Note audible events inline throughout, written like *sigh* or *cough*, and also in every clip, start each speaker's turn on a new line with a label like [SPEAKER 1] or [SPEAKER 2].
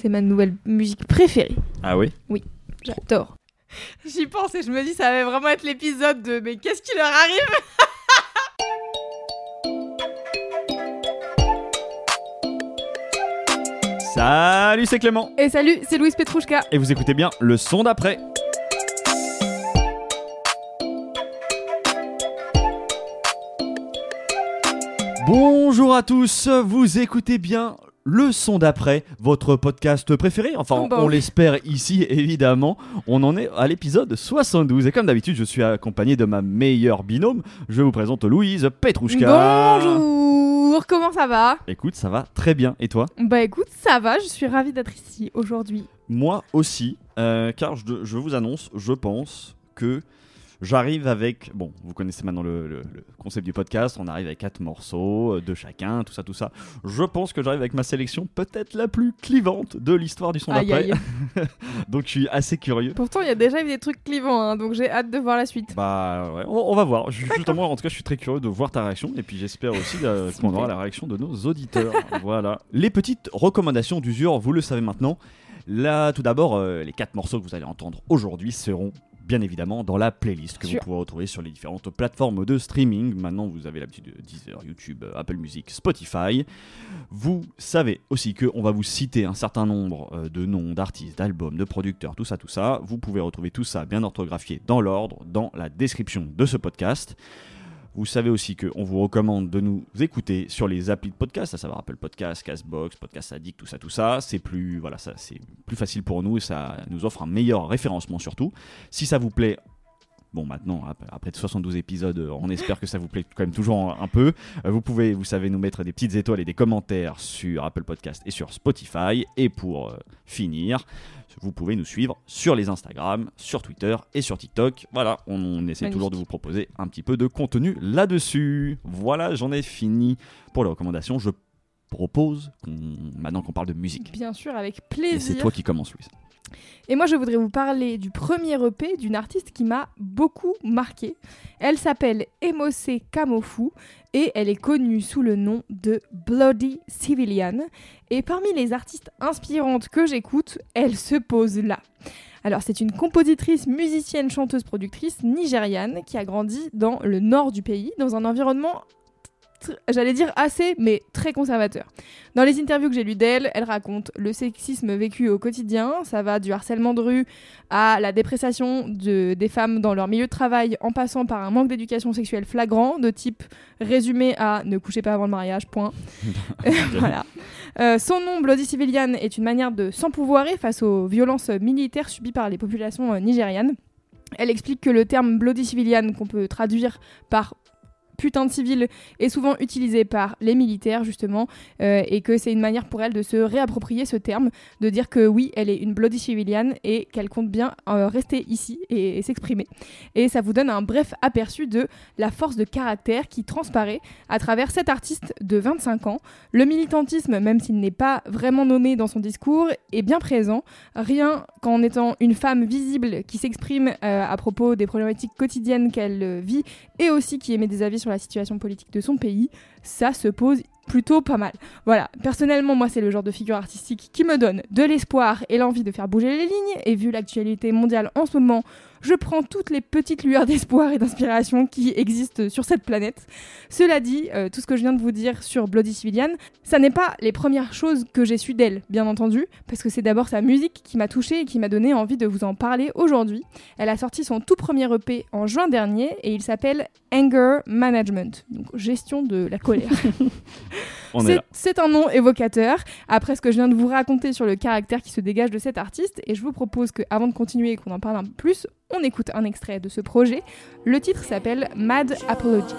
[SPEAKER 1] C'est ma nouvelle musique préférée.
[SPEAKER 2] Ah oui
[SPEAKER 1] J'adore. J'y pense et je me dis ça va vraiment être l'épisode de mais qu'est-ce qui leur arrive? *laughs*
[SPEAKER 2] Salut, c'est Clément
[SPEAKER 1] Et salut, c'est Louise Petrouchka.
[SPEAKER 2] Et vous écoutez bien le son d'après. Bonjour à tous, vous écoutez bien le son d'après, votre podcast préféré. Enfin,
[SPEAKER 1] Oh bah
[SPEAKER 2] on l'espère ici, évidemment. On en est à l'épisode 72. Et comme d'habitude, je suis accompagné de ma meilleure binôme. Je vous présente Louise Petrouchka.
[SPEAKER 1] Bonjour, comment ça va?
[SPEAKER 2] Écoute, ça va très bien. Et toi?
[SPEAKER 1] Bah écoute, ça va, je suis ravie d'être ici aujourd'hui.
[SPEAKER 2] Moi aussi, euh, car je, je vous annonce, je pense que j'arrive avec. Bon, vous connaissez maintenant le, le- le concept du podcast, on arrive avec quatre morceaux euh, de chacun, tout ça, tout ça. Je pense que j'arrive avec ma sélection peut-être la plus clivante de l'histoire du son d'après. *laughs* Donc je suis assez curieux.
[SPEAKER 1] Pourtant, il y a déjà eu des trucs clivants, hein, donc j'ai hâte de voir la suite.
[SPEAKER 2] Bah ouais, on, on va voir. Justement, en tout cas, je suis très curieux de voir ta réaction et puis j'espère aussi euh, *laughs* qu'on aura la réaction de nos auditeurs. *laughs* voilà. Les petites recommandations d'usure, vous le savez maintenant. Là, tout d'abord, euh, les quatre morceaux que vous allez entendre aujourd'hui seront bien évidemment dans la playlist que vous pourrez retrouver sur les différentes plateformes de streaming. Maintenant, vous avez l'habitude de Deezer, YouTube, euh, Apple Music, Spotify. Vous savez aussi qu'on va vous citer un certain nombre euh, de noms d'artistes, d'albums, de producteurs, tout ça, tout ça. Vous pouvez retrouver tout ça bien orthographié dans l'ordre dans la description de ce podcast. Vous savez aussi qu'on vous recommande de nous écouter sur les applis de podcast, à savoir Apple Podcast, Castbox, Podcast Addict, tout ça, tout ça. C'est plus, c'est plus facile pour nous et ça nous offre un meilleur référencement surtout. Si ça vous plaît, bon maintenant ap- après 72 épisodes, euh, on espère que ça vous plaît quand même toujours un peu. Euh, Vous pouvez, vous savez, nous mettre des petites étoiles et des commentaires sur Apple Podcast et sur Spotify. Et pour euh, finir, vous pouvez nous suivre sur les Instagram, sur Twitter et sur TikTok. Voilà, on, on essaie
[SPEAKER 1] Magnifique.
[SPEAKER 2] toujours de vous proposer un petit peu de contenu là-dessus. Voilà, j'en ai fini pour les recommandations. Je propose maintenant qu'on parle de musique.
[SPEAKER 1] Bien sûr, avec
[SPEAKER 2] Et c'est
[SPEAKER 1] plaisir.
[SPEAKER 2] toi qui commences, Louise.
[SPEAKER 1] Et moi, je voudrais vous parler du premier EP d'une artiste qui m'a beaucoup marqué. Elle s'appelle Emose Kamofu et elle est connue sous le nom de Bloody Civilian. Et parmi les artistes inspirantes que j'écoute, elle se pose là. Alors, c'est une compositrice, musicienne, chanteuse, productrice nigériane qui a grandi dans le nord du pays, dans un environnement, j'allais dire assez, mais très conservateur. Dans les interviews que j'ai lues d'elle, elle raconte le sexisme vécu au quotidien. Ça va du harcèlement de rue à la dépréciation de, des femmes dans leur milieu de travail, en passant par un manque d'éducation sexuelle flagrant, de type résumé à ne couchez pas avant le mariage, point. *laughs* voilà. Euh, son nom, Bloody Civilian, est une manière de s'empouvoirer face aux violences militaires subies par les populations euh, nigérianes. Elle explique que le terme Bloody Civilian, qu'on peut traduire par putain de civil, est souvent utilisé par les militaires, justement, euh, et que c'est une manière pour elle de se réapproprier ce terme, de dire que oui, elle est une bloody civilian et qu'elle compte bien euh, rester ici et, s'exprimer. Et ça vous donne un bref aperçu de la force de caractère qui transparaît à travers cet artiste de 25 ans. Le militantisme, même s'il n'est pas vraiment nommé dans son discours, est bien présent, rien qu'en étant une femme visible qui s'exprime euh, à propos des problématiques quotidiennes qu'elle vit et aussi qui émet des avis sur la situation politique de son pays, ça se pose plutôt pas mal. Voilà, personnellement, moi, c'est le genre de figure artistique qui me donne de l'espoir et l'envie de faire bouger les lignes. Et vu l'actualité mondiale en ce moment, je prends toutes les petites lueurs d'espoir et d'inspiration qui existent sur cette planète. Cela dit, euh, tout ce que je viens de vous dire sur Bloody Civilian, ça n'est pas les premières choses que j'ai su d'elle, bien entendu, parce que c'est d'abord sa musique qui m'a touchée et qui m'a donné envie de vous en parler aujourd'hui. Elle a sorti son tout premier EP en juin dernier et il s'appelle Anger Management, donc gestion de la colère. *laughs* C'est un nom évocateur, après ce que je viens de vous raconter sur le caractère qui se dégage de cet artiste, et je vous propose que, avant de continuer et qu'on en parle un peu plus, on écoute un extrait de ce projet. Le titre s'appelle Mad Apology.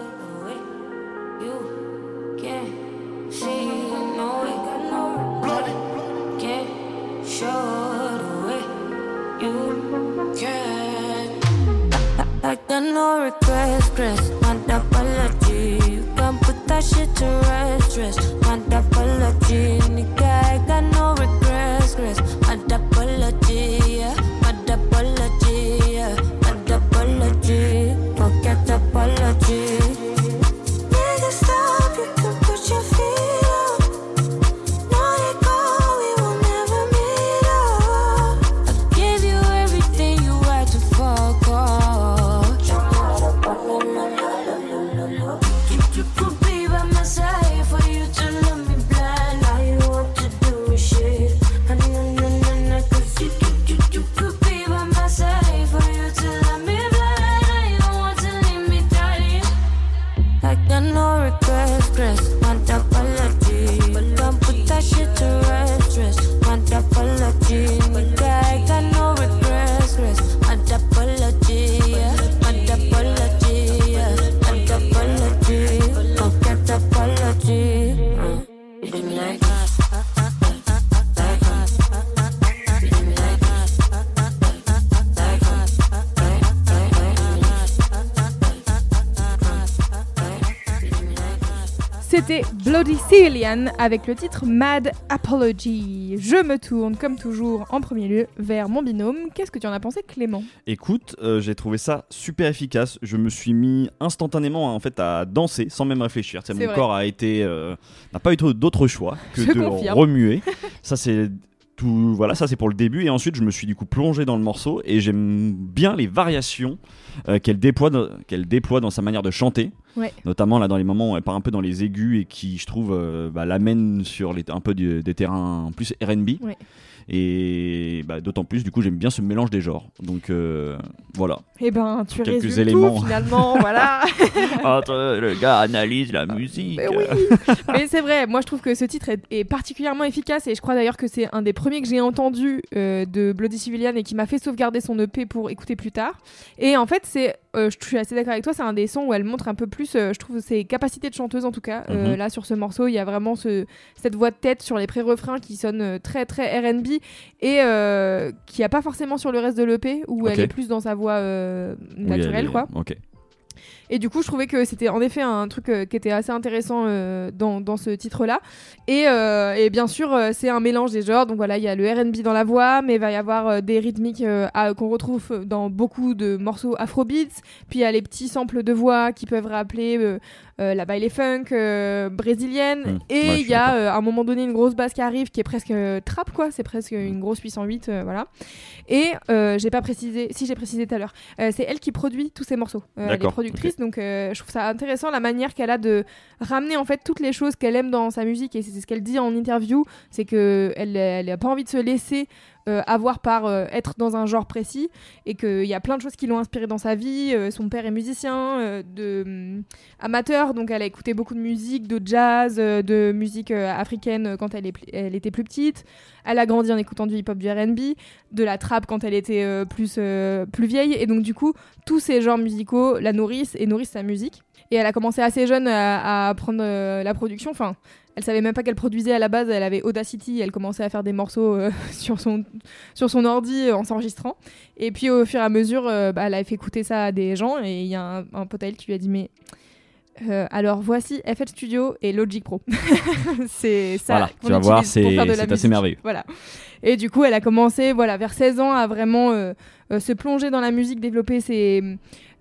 [SPEAKER 1] Civilian avec le titre Mad Apology. Je me tourne comme toujours en premier lieu vers mon binôme. Qu'est-ce que tu en as pensé Clément?
[SPEAKER 2] Écoute, euh, j'ai trouvé ça super efficace. Je me suis mis instantanément en fait à danser sans même réfléchir.
[SPEAKER 1] C'est
[SPEAKER 2] mon
[SPEAKER 1] vrai.
[SPEAKER 2] corps a été euh, n'a pas eu d'autre choix que
[SPEAKER 1] Je
[SPEAKER 2] de
[SPEAKER 1] confirme.
[SPEAKER 2] remuer. *laughs* ça c'est tout. Voilà, ça c'est pour le début. Et ensuite, je me suis du coup plongé dans le morceau et j'aime bien les variations euh, qu'elle déploie, dans- qu'elle déploie dans sa manière de chanter.
[SPEAKER 1] Ouais.
[SPEAKER 2] Notamment là dans les moments où elle part un peu dans les aigus et qui, je trouve, euh, bah, l'amène sur les, un peu du- des terrains plus R&B.
[SPEAKER 1] Ouais.
[SPEAKER 2] Et bah, d'autant plus, du coup, j'aime bien ce mélange des genres. Donc euh, voilà.
[SPEAKER 1] Eh ben, tu
[SPEAKER 2] Quelques
[SPEAKER 1] résumes
[SPEAKER 2] éléments.
[SPEAKER 1] tout finalement, *laughs* voilà.
[SPEAKER 2] Entre le gars analyse la musique.
[SPEAKER 1] Mais oui. Mais c'est vrai, moi je trouve que ce titre est, est particulièrement efficace et je crois d'ailleurs que c'est un des premiers que j'ai entendu euh, de Bloody Civilian et qui m'a fait sauvegarder son EP pour écouter plus tard. Et en fait, c'est, euh, je suis assez d'accord avec toi, c'est un des sons où elle montre un peu plus, euh, je trouve, ses capacités de chanteuse en tout cas. Euh,
[SPEAKER 2] Mhm.
[SPEAKER 1] là sur ce morceau, il y a vraiment ce, cette voix de tête sur les pré-refrains qui sonne très très R&B et qui a pas forcément sur le reste de l'EP où elle est plus dans sa voix
[SPEAKER 2] Oui,
[SPEAKER 1] naturelle
[SPEAKER 2] est-
[SPEAKER 1] quoi.
[SPEAKER 2] Ok.
[SPEAKER 1] Et du coup, je trouvais que c'était en effet un truc euh, qui était assez intéressant euh, dans, dans ce titre-là. Et, euh, et bien sûr, c'est un mélange des genres. Donc voilà, il y a le RB dans la voix, mais il va y avoir des rythmiques qu'on retrouve dans beaucoup de morceaux afrobeats. Puis il y a les petits samples de voix qui peuvent rappeler euh, la baile funk euh, brésilienne.
[SPEAKER 2] Hmm.
[SPEAKER 1] Et il y a euh, à un moment donné une grosse basse qui arrive qui est presque euh, trap, quoi. C'est presque une grosse 808, euh, voilà. Et j'ai pas précisé, si j'ai précisé tout à l'heure, c'est elle qui produit tous ces morceaux. Elle est productrice, donc je trouve ça intéressant la manière qu'elle a de ramener en fait toutes les choses qu'elle aime dans sa musique et c'est ce qu'elle dit en interview, c'est que elle, elle a pas envie de se laisser euh, avoir par euh, être dans un genre précis et qu'il y a plein de choses qui l'ont inspirée dans sa vie. Euh, son père est musicien, de hum, amateur, donc elle a écouté beaucoup de musique, de jazz, de musique africaine quand elle, elle était plus petite. Elle a grandi en écoutant du hip-hop, du R&B, de la trap quand elle était plus, plus vieille. Et donc du coup, tous ces genres musicaux la nourrissent et nourrissent sa musique. Et elle a commencé assez jeune à, à apprendre euh, la production. Enfin, elle savait même pas qu'elle produisait à la base. Elle avait Audacity. Elle commençait à faire des morceaux euh, *laughs* sur, son, sur son ordi euh, en s'enregistrant. Et puis au fur et à mesure, euh, bah, elle a fait écouter ça à des gens. Et il y a un, un pote à elle qui lui a dit Mais euh, alors voici FL Studio et Logic Pro. *laughs* c'est ça.
[SPEAKER 2] Voilà, tu vas voir, c'est assez merveilleux.
[SPEAKER 1] Voilà. Et du coup, elle a commencé, voilà, vers 16 ans, à vraiment euh, euh, se plonger dans la musique, développer ses,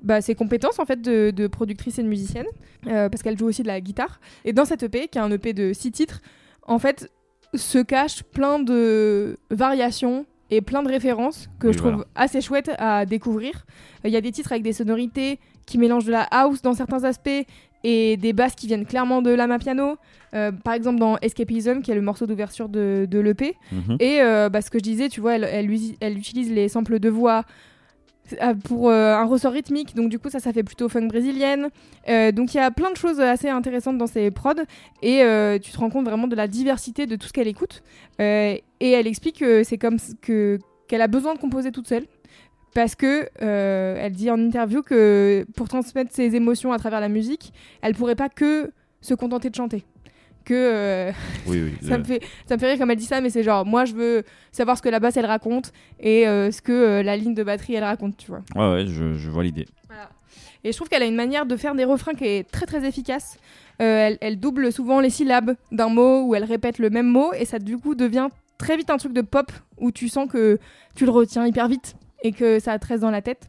[SPEAKER 1] bah, ses compétences en fait de, de productrice et de musicienne, euh, parce qu'elle joue aussi de la guitare. Et dans cette EP, qui est un EP de 6 titres, en fait, se cachent plein de variations et plein de références que
[SPEAKER 2] Oui,
[SPEAKER 1] je trouve
[SPEAKER 2] voilà.
[SPEAKER 1] assez chouettes à découvrir. Il y a des titres avec des sonorités qui mélangent de la house dans certains aspects et des basses qui viennent clairement de l'ama piano. Euh, par exemple dans Escapism, qui est le morceau d'ouverture de, de l'EP.
[SPEAKER 2] Mhm.
[SPEAKER 1] Et euh, bah, ce que je disais, tu vois, elle, elle, elle utilise les samples de voix pour euh, un ressort rythmique, donc du coup ça, ça fait plutôt funk brésilienne. Euh, donc il y a plein de choses assez intéressantes dans ses prods, et euh, tu te rends compte vraiment de la diversité de tout ce qu'elle écoute. Euh, et elle explique que c'est comme que qu'elle a besoin de composer toute seule. Parce que euh, elle dit en interview que pour transmettre ses émotions à travers la musique, elle pourrait pas que se contenter de chanter. Que euh, *laughs*
[SPEAKER 2] Oui, oui.
[SPEAKER 1] ça me fait ça me fait rire comme elle dit ça mais c'est genre moi je veux savoir ce que la basse elle raconte et euh, ce que euh, la ligne de batterie elle raconte tu vois
[SPEAKER 2] Ouais, ouais, je, je vois l'idée.
[SPEAKER 1] Et je trouve qu'elle a une manière de faire des refrains qui est très très efficace. Euh, elle, elle double souvent les syllabes d'un mot ou elle répète le même mot et ça du coup devient très vite un truc de pop où tu sens que tu le retiens hyper vite et que ça te reste dans la tête.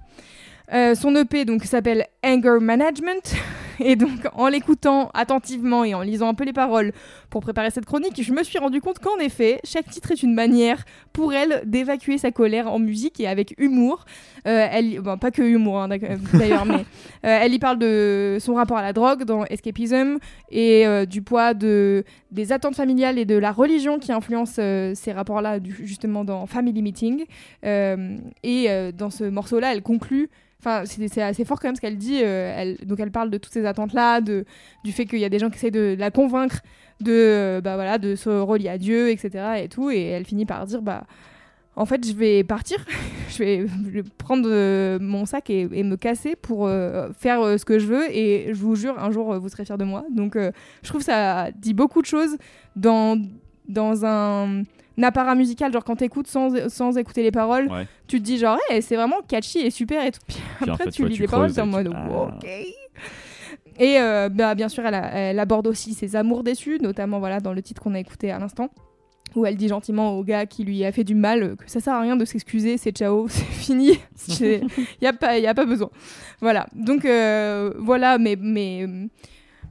[SPEAKER 1] Euh, son EP donc s'appelle Anger Management *laughs* *laughs* et donc en l'écoutant attentivement et en lisant un peu les paroles pour préparer cette chronique, je me suis rendu compte qu'en effet, chaque titre est une manière pour elle d'évacuer sa colère en musique et avec humour. Euh, elle, bon, pas que humour hein, d'ac- d'ailleurs, mais *laughs* euh, elle y parle de son rapport à la drogue dans Escapism et euh, du poids de, des attentes familiales et de la religion qui influencent euh, ces rapports-là justement dans Family Meeting. Euh, et euh, dans ce morceau-là, elle conclut. Enfin, c'est assez fort quand même ce qu'elle dit. euh, elle, donc elle parle de toutes ces attentes-là, du fait qu'il y a des gens qui essaient de la convaincre de, euh, bah, voilà, de se relier à Dieu, etc. Et tout. Et elle finit par dire, bah, en fait, je vais partir, *laughs* je, vais, prendre euh, mon sac et, me casser pour faire ce que je veux. Et je vous jure, un jour, vous serez fiers de moi. Donc, je trouve ça dit beaucoup de choses dans, dans un, un appareat musical. Genre, quand t'écoutes sans, sans écouter les paroles,
[SPEAKER 2] Ouais.
[SPEAKER 1] tu te dis, genre, hey, c'est vraiment catchy et super. Et tout. Puis
[SPEAKER 2] Puis en
[SPEAKER 1] après,
[SPEAKER 2] fait,
[SPEAKER 1] tu
[SPEAKER 2] ouais,
[SPEAKER 1] lis
[SPEAKER 2] tu
[SPEAKER 1] les paroles, t'es en mode,
[SPEAKER 2] Ah.
[SPEAKER 1] ok. Et euh, bah, bien sûr, elle, a- elle aborde aussi ses amours déçus, notamment voilà, dans le titre qu'on a écouté à l'instant, où elle dit gentiment au gars qui lui a fait du mal que ça sert à rien de s'excuser, c'est ciao, *laughs* c'est fini, il n'y a, pas- y a pas besoin. Voilà, donc euh, voilà mes, mes,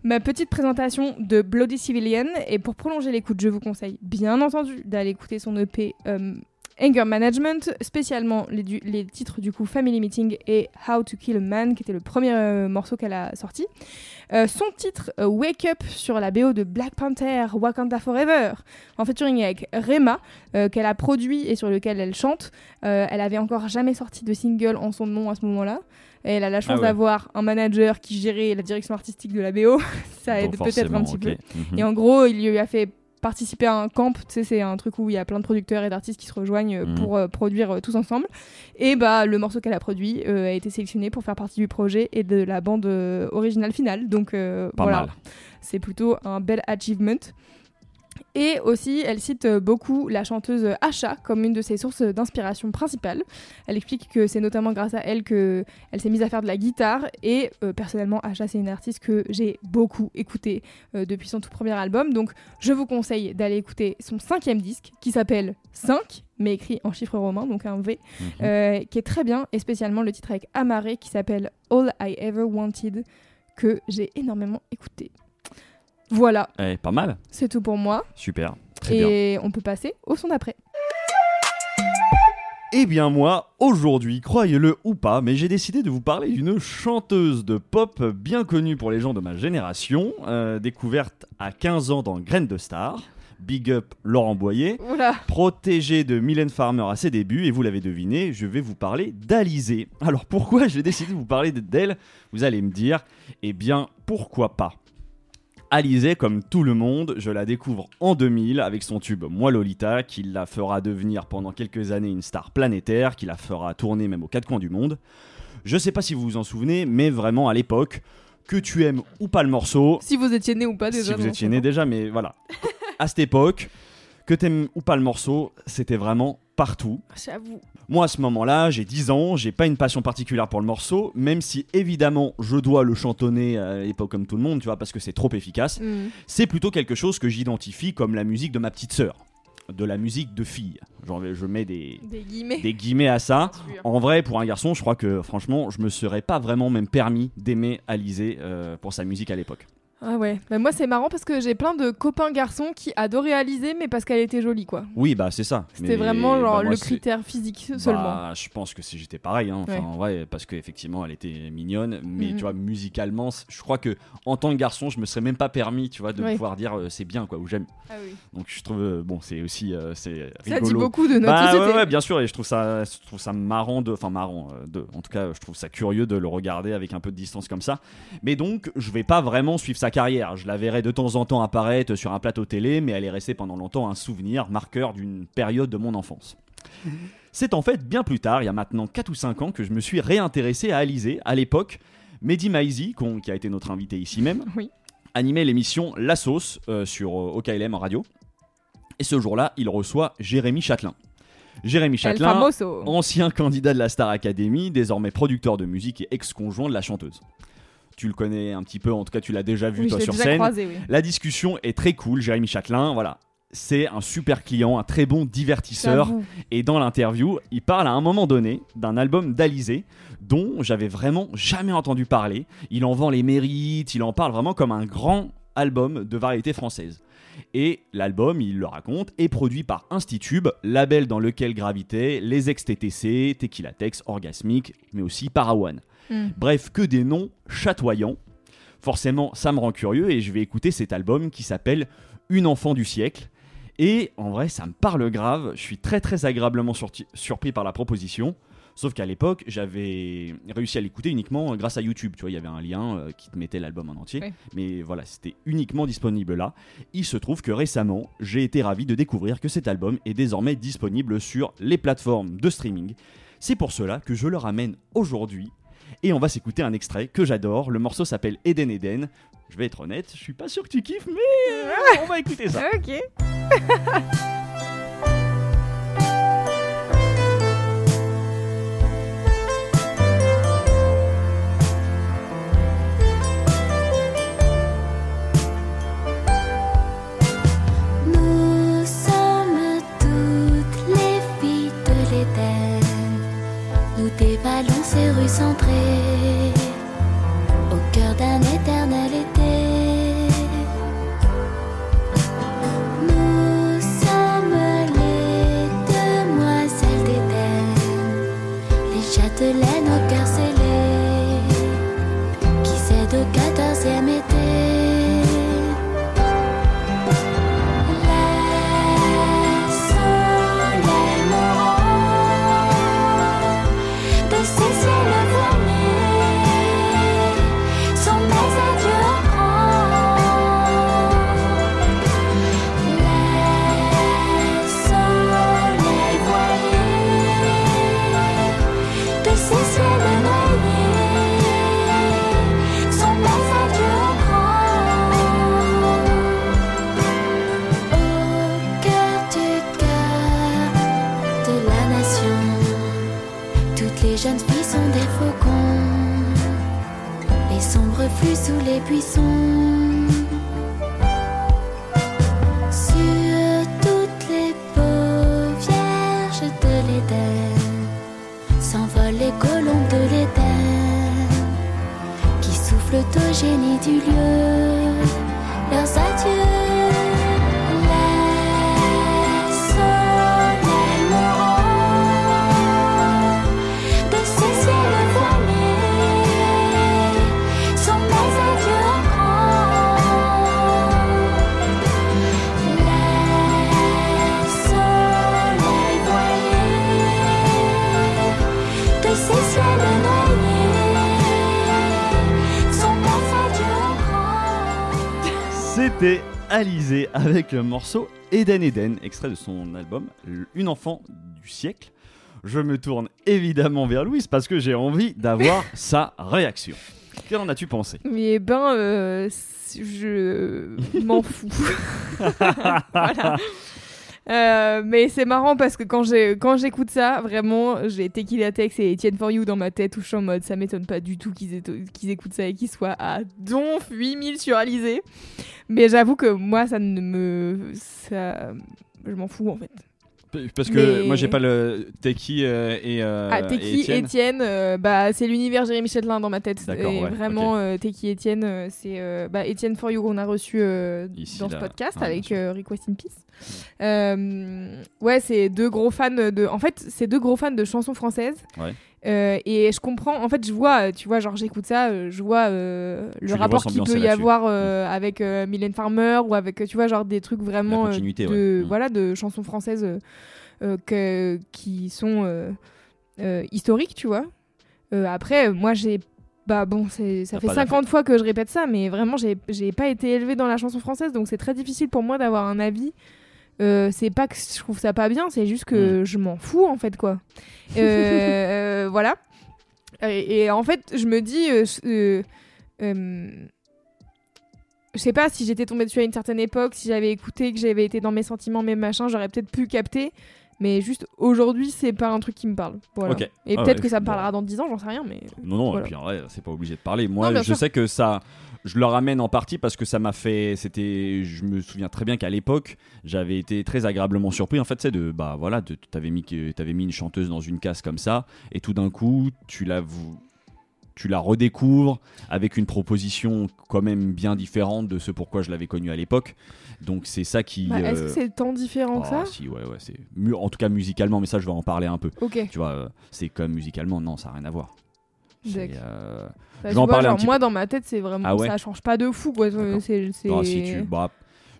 [SPEAKER 1] ma petite présentation de Bloody Civilian. Et pour prolonger l'écoute, je vous conseille bien entendu d'aller écouter son EP euh, Anger Management, spécialement les, titres du coup Family Meeting et How to Kill a Man, qui était le premier euh, morceau qu'elle a sorti. Euh, son titre Wake Up sur la BO de Black Panther Wakanda Forever, en featuring avec Rema, qu'elle a produit et sur lequel elle chante. Elle avait encore jamais sorti de single en son nom à ce moment-là. Et elle a la chance
[SPEAKER 2] Ah ouais.
[SPEAKER 1] d'avoir un manager qui gérait la direction artistique de la BO. *laughs* Ça aide peut-être un petit peu.
[SPEAKER 2] Mhm.
[SPEAKER 1] Et en gros, il lui a fait participer à un camp, tu sais, c'est un truc où il y a plein de producteurs et d'artistes qui se rejoignent euh,
[SPEAKER 2] Mhm.
[SPEAKER 1] pour euh, produire euh, tous ensemble. Et bah, le morceau qu'elle a produit euh, a été sélectionné pour faire partie du projet et de la bande originale finale. Donc voilà, c'est plutôt un bel achievement. Et aussi, elle cite euh, beaucoup la chanteuse Asha comme une de ses sources d'inspiration principales. Elle explique que c'est notamment grâce à elle que elle s'est mise à faire de la guitare. Et euh, personnellement, Asha, c'est une artiste que j'ai beaucoup écoutée euh, depuis son tout premier album. Donc, je vous conseille d'aller écouter son cinquième disque qui s'appelle 5, mais écrit en chiffres romains, donc un V,
[SPEAKER 2] Mhm.
[SPEAKER 1] euh, qui est très bien. Et spécialement le titre avec Amaré qui s'appelle All I Ever Wanted, que j'ai énormément écouté. Voilà,
[SPEAKER 2] Eh, pas mal.
[SPEAKER 1] c'est tout pour moi.
[SPEAKER 2] Super. Très bien.
[SPEAKER 1] et on peut passer au son d'après.
[SPEAKER 2] Eh bien moi, aujourd'hui, croyez-le ou pas, mais j'ai décidé de vous parler d'une chanteuse de pop bien connue pour les gens de ma génération, euh, découverte à 15 ans dans Graines de Star. Big up Laurent Boyer,
[SPEAKER 1] Oula,
[SPEAKER 2] protégée de Mylène Farmer à ses débuts, et vous l'avez deviné, je vais vous parler d'Alizée. Alors pourquoi j'ai décidé de vous parler d'elle? Vous allez me dire, eh bien pourquoi pas? Alizée, comme tout le monde, je la découvre en 2000 avec son tube Moi Lolita, qui la fera devenir pendant quelques années une star planétaire, qui la fera tourner même aux quatre coins du monde. Je sais pas si vous vous en souvenez, mais vraiment à l'époque, que tu aimes ou pas le morceau,
[SPEAKER 1] si vous étiez né ou pas déjà.
[SPEAKER 2] si vous étiez né déjà, mais voilà. à cette époque, que t'aimes ou pas le morceau, c'était vraiment partout.
[SPEAKER 1] J'avoue.
[SPEAKER 2] Moi, à ce moment-là, j'ai 10 ans, j'ai pas une passion particulière pour le morceau, même si évidemment je dois le chantonner à l'époque comme tout le monde, tu vois, parce que c'est trop efficace.
[SPEAKER 1] Hmm.
[SPEAKER 2] C'est plutôt quelque chose que j'identifie comme la musique de ma petite sœur, de la musique de fille. Genre, je mets des,
[SPEAKER 1] Des guillemets.
[SPEAKER 2] des guillemets à ça. En vrai, pour un garçon, je crois que franchement, je me serais pas vraiment même permis d'aimer Alizé euh, pour sa musique à l'époque.
[SPEAKER 1] Ah ouais. Bah moi c'est marrant parce que j'ai plein de copains garçons qui adoraient Alizée mais parce qu'elle était jolie quoi.
[SPEAKER 2] Oui, bah c'est ça.
[SPEAKER 1] C'était vraiment genre
[SPEAKER 2] bah, moi,
[SPEAKER 1] le critère physique
[SPEAKER 2] Bah,
[SPEAKER 1] seulement.
[SPEAKER 2] je pense que si j'étais pareil, hein. enfin,
[SPEAKER 1] Ouais.
[SPEAKER 2] en vrai, parce qu'effectivement, elle était mignonne, mais
[SPEAKER 1] Mhm.
[SPEAKER 2] tu vois, musicalement, je crois que en tant que garçon, je me serais même pas permis, tu vois, de
[SPEAKER 1] Ouais.
[SPEAKER 2] pouvoir dire euh, c'est bien, quoi, ou j'aime.
[SPEAKER 1] Ah oui.
[SPEAKER 2] Donc je trouve, euh, bon, c'est aussi, euh, c'est
[SPEAKER 1] Ça dit beaucoup de notre
[SPEAKER 2] Bah
[SPEAKER 1] société.
[SPEAKER 2] ouais, ouais, bien sûr, et je trouve ça, je trouve ça marrant de, enfin marrant, euh, de, en tout cas, je trouve ça curieux de le regarder avec un peu de distance comme ça. Mais donc, je vais pas vraiment suivre sa carrière. Je la verrai de temps en temps apparaître sur un plateau télé, mais elle est restée pendant longtemps un souvenir marqueur d'une période de mon enfance. C'est en fait bien plus tard, il y a maintenant 4 ou 5 ans, que je me suis réintéressé à Alizé. À l'époque, Mehdi Maizi, qui a été notre invité ici même,
[SPEAKER 1] Oui.
[SPEAKER 2] animait l'émission La Sauce euh, sur euh, OKLM en radio. Et ce jour-là, il reçoit Jérémy Châtelain. Jérémy
[SPEAKER 1] El
[SPEAKER 2] Châtelain,
[SPEAKER 1] famoso.
[SPEAKER 2] ancien candidat de la Star Academy, désormais producteur de musique et ex-conjoint de la chanteuse. Tu le connais un petit peu, en tout cas tu l'as déjà vu
[SPEAKER 1] Oui,
[SPEAKER 2] toi sur
[SPEAKER 1] déjà
[SPEAKER 2] scène.
[SPEAKER 1] croisé, oui.
[SPEAKER 2] La discussion est très cool, Jérémy Châtelain, voilà. C'est un super client, un très bon divertisseur. Et dans l'interview, il parle à un moment donné d'un album d'Alizé dont j'avais vraiment jamais entendu parler. Il en vend les mérites, il en parle vraiment comme un grand album de variété française. Et l'album, il le raconte, est produit par Institube, label dans lequel gravitaient les ex-TTC, Tequila Tex, Orgasmic, mais aussi Parawan.
[SPEAKER 1] Hmm.
[SPEAKER 2] Bref, que des noms chatoyants. Forcément, ça me rend curieux et je vais écouter cet album qui s'appelle Une enfant du siècle. Et en vrai, ça me parle grave. Je suis très très agréablement surti- surpris par la proposition. Sauf qu'à l'époque, j'avais réussi à l'écouter uniquement grâce à YouTube. Tu vois, il y avait un lien euh, qui te mettait l'album en entier. Mais voilà, c'était uniquement disponible là. Il se trouve que récemment, j'ai été ravi de découvrir que cet album est désormais disponible sur les plateformes de streaming. C'est pour cela que je le ramène aujourd'hui. Et on va s'écouter un extrait que j'adore. Le morceau s'appelle Eden Eden. Je vais être honnête, je suis pas sûr que tu kiffes, mais euh, on va écouter ça.
[SPEAKER 1] Ok. *laughs*
[SPEAKER 3] ces rues centrées au cœur d'un
[SPEAKER 2] avec le morceau Eden Eden, extrait de son album Une enfant du siècle. Je me tourne évidemment vers Louise parce que j'ai envie d'avoir *laughs* sa réaction. Qu'en as-tu pensé?
[SPEAKER 1] Mais ben, euh, je m'en fous. *laughs* *laughs* Voilà. Euh, mais c'est marrant parce que quand j'ai quand j'écoute ça, vraiment, j'ai Tequila Tex et Etienne For You dans ma tête où je suis en mode ça m'étonne pas du tout qu'ils écoutent ça et qu'ils soient à donf 8000 sur Alizé. Mais j'avoue que moi, ça ne me. Ça, je m'en fous en fait.
[SPEAKER 2] Parce que
[SPEAKER 1] Mais-
[SPEAKER 2] moi j'ai pas le Teki euh, et, euh,
[SPEAKER 1] ah,
[SPEAKER 2] et
[SPEAKER 1] Teki,
[SPEAKER 2] Étienne.
[SPEAKER 1] Etienne, euh, bah, c'est l'univers Jérémy Châtelain dans ma tête.
[SPEAKER 2] D'accord,
[SPEAKER 1] Et
[SPEAKER 2] ouais,
[SPEAKER 1] vraiment, euh, Teki, Etienne, euh, c'est euh, bah, Etienne For You qu'on a reçu euh,
[SPEAKER 2] Ici,
[SPEAKER 1] dans
[SPEAKER 2] là.
[SPEAKER 1] ce podcast avec
[SPEAKER 2] sûr.
[SPEAKER 1] euh, Request in Peace. Euh, ouais, c'est deux gros fans de. En fait, c'est deux gros fans de chansons françaises.
[SPEAKER 2] Ouais.
[SPEAKER 1] Euh, et je comprends, en fait, je vois, tu vois, genre j'écoute ça, euh, je vois euh, le rapport qu'il peut y avoir euh, avec Mylène Farmer ou avec, tu vois, genre des trucs vraiment de,
[SPEAKER 2] ouais. Mm.
[SPEAKER 1] voilà, de chansons françaises que, qui sont historiques, tu vois. Après, moi, j'ai. Bah bon, ça fait
[SPEAKER 2] pas
[SPEAKER 1] 50 fois que je répète ça, mais vraiment, j'ai j'ai pas été élevée dans la chanson française, donc c'est très difficile pour moi d'avoir un avis. Euh, c'est pas que je trouve ça pas bien, c'est juste
[SPEAKER 2] Mm.
[SPEAKER 1] que je m'en fous en fait, quoi. Euh, *laughs* euh, voilà. Et, et en fait, je me dis. euh, je sais pas si j'étais tombée dessus à une certaine époque, si j'avais écouté, que j'avais été dans mes sentiments, mes machins, j'aurais peut-être pu capter. Mais juste aujourd'hui, c'est pas un truc qui me parle. Voilà. Et
[SPEAKER 2] Ah
[SPEAKER 1] peut-être
[SPEAKER 2] ouais,
[SPEAKER 1] que ça me
[SPEAKER 2] bon.
[SPEAKER 1] parlera dans 10 ans, j'en sais rien, mais.
[SPEAKER 2] Non, non,
[SPEAKER 1] Voilà.
[SPEAKER 2] et puis en vrai, c'est pas obligé de parler. Moi,
[SPEAKER 1] Non,
[SPEAKER 2] je
[SPEAKER 1] sûr.
[SPEAKER 2] sais que ça. Je le ramène en partie parce que ça m'a fait. C'était. Je me souviens très bien qu'à l'époque, j'avais été très agréablement surpris. En fait, c'est de. Bah voilà, de- t'avais mis, t'avais mis une chanteuse dans une case comme ça, et tout d'un coup, tu la. Tu la redécouvres avec une proposition quand même bien différente de ce pourquoi je l'avais connue à l'époque. Donc c'est ça qui.
[SPEAKER 1] Bah, Est-ce
[SPEAKER 2] euh,
[SPEAKER 1] que c'est tant différent que
[SPEAKER 2] oh,
[SPEAKER 1] ça
[SPEAKER 2] si, ouais, ouais, c'est. En tout cas, musicalement, mais ça, je vais en parler un peu.
[SPEAKER 1] Ok.
[SPEAKER 2] Tu vois, euh, c'est comme musicalement, non, ça n'a rien à voir. Euh,
[SPEAKER 1] Bah,
[SPEAKER 2] je vais en
[SPEAKER 1] vois,
[SPEAKER 2] parler un petit
[SPEAKER 1] moi, dans ma tête, c'est vraiment.
[SPEAKER 2] Ah ouais
[SPEAKER 1] Ça change pas de fou, quoi. C'est.
[SPEAKER 2] si tu. Bah,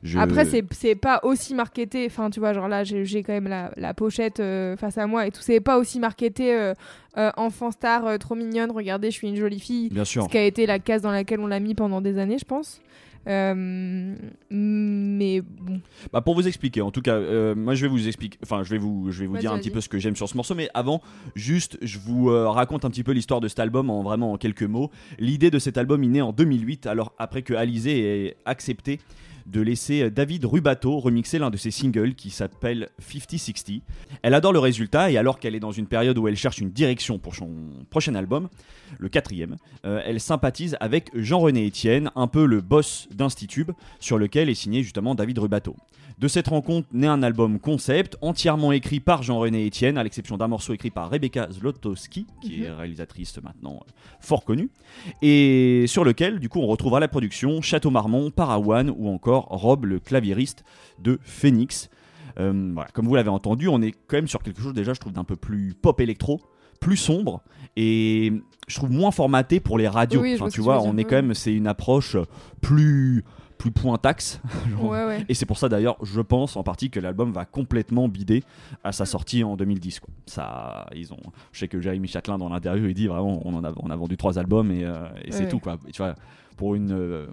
[SPEAKER 2] je-
[SPEAKER 1] Après, c'est pas aussi marketé. Enfin, tu vois, genre là, j'ai quand même la, la pochette euh, face à moi et tout. C'est pas aussi marketé euh, euh, enfant star, trop mignonne. Regardez, je suis une jolie fille.
[SPEAKER 2] Bien sûr.
[SPEAKER 1] Ce qui a été la case dans laquelle on l'a mis pendant des années, je pense. Euh, mais bon.
[SPEAKER 2] Bah, pour vous expliquer, en tout cas, euh, moi je vais vous expliquer, enfin je vais vous, je vais vous dire un petit peu ce que j'aime sur ce morceau, mais avant, juste, je vous euh, raconte un petit peu l'histoire de cet album en vraiment en quelques mots. L'idée de cet album est née en 2008, alors après que Alizé ait accepté de laisser euh, David Rubato remixer l'un de ses singles qui s'appelle 50-60. Elle adore le résultat et alors qu'elle est dans une période où elle cherche une direction pour son prochain album, le quatrième, euh, elle sympathise avec Jean-René Etienne, un peu le boss d'Institube, sur lequel est signé justement David Rubato. De cette rencontre naît un album concept entièrement écrit par Jean-René Etienne, à l'exception d'un morceau écrit par Rebecca Zlotowski, qui est réalisatrice maintenant euh, fort connue, et sur lequel du coup on retrouvera la production Château Marmont, Parawan ou encore Rob le claviériste de Phoenix. Euh, voilà, comme vous l'avez entendu, on est quand même sur quelque chose déjà je trouve d'un peu plus pop électro, plus sombre et je trouve moins formaté pour les radios.
[SPEAKER 1] Oui,
[SPEAKER 2] Enfin, tu vois, on est quand même c'est une approche plus plus pointaxe. genre. *laughs*
[SPEAKER 1] Ouais, ouais.
[SPEAKER 2] Et c'est pour ça d'ailleurs, je pense en partie que l'album va complètement bider à sa sortie en 2010. Quoi. Ça, ils ont. Je sais que Jérémy Châtelain dans l'interview il dit vraiment, on en a, on a vendu trois albums et, euh, et c'est tout quoi. Et tu vois, pour une euh,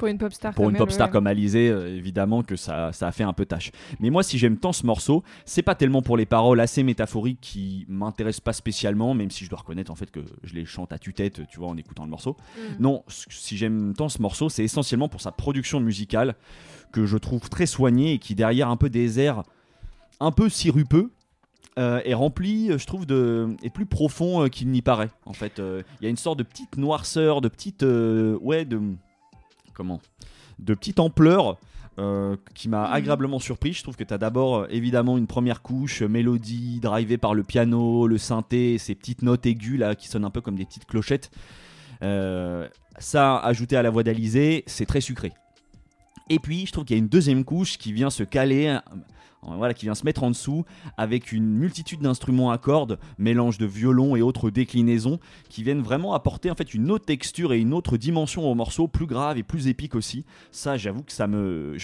[SPEAKER 1] Pour une pop star.
[SPEAKER 2] pour
[SPEAKER 1] comme
[SPEAKER 2] une pop
[SPEAKER 1] elle,
[SPEAKER 2] star
[SPEAKER 1] ouais.
[SPEAKER 2] comme Alizé, euh, évidemment que ça, ça a fait un peu tâche. Mais moi, si j'aime tant ce morceau, c'est pas tellement pour les paroles assez métaphoriques qui m'intéressent pas spécialement, même si je dois reconnaître en fait que je les chante à tue-tête, tu vois, en écoutant le morceau.
[SPEAKER 1] Mm.
[SPEAKER 2] Non, si j'aime tant ce morceau, c'est essentiellement pour sa production musicale que je trouve très soignée et qui derrière un peu des airs un peu sirupeux. euh, est rempli, euh, je trouve, de est plus profond euh, qu'il n'y paraît. En fait, Euh, il y a une sorte de petite noirceur, de petite, ouais, de comment, de petite ampleur euh, qui m'a
[SPEAKER 1] Mhm.
[SPEAKER 2] agréablement surpris. Je trouve que tu as d'abord euh, évidemment une première couche, euh, mélodie drivée par le piano, le synthé, ces petites notes aiguës là qui sonnent un peu comme des petites clochettes. Euh, ça, ajouté à la voix d'Alizé, c'est très sucré. Et puis, je trouve qu'il y a une deuxième couche qui vient se caler, euh, voilà, qui vient se mettre en dessous, avec une multitude d'instruments à cordes, mélange de violon et autres déclinaisons, qui viennent vraiment apporter en fait une autre texture et une autre dimension au morceau, plus grave et plus épique aussi. Ça, j'avoue que ça me,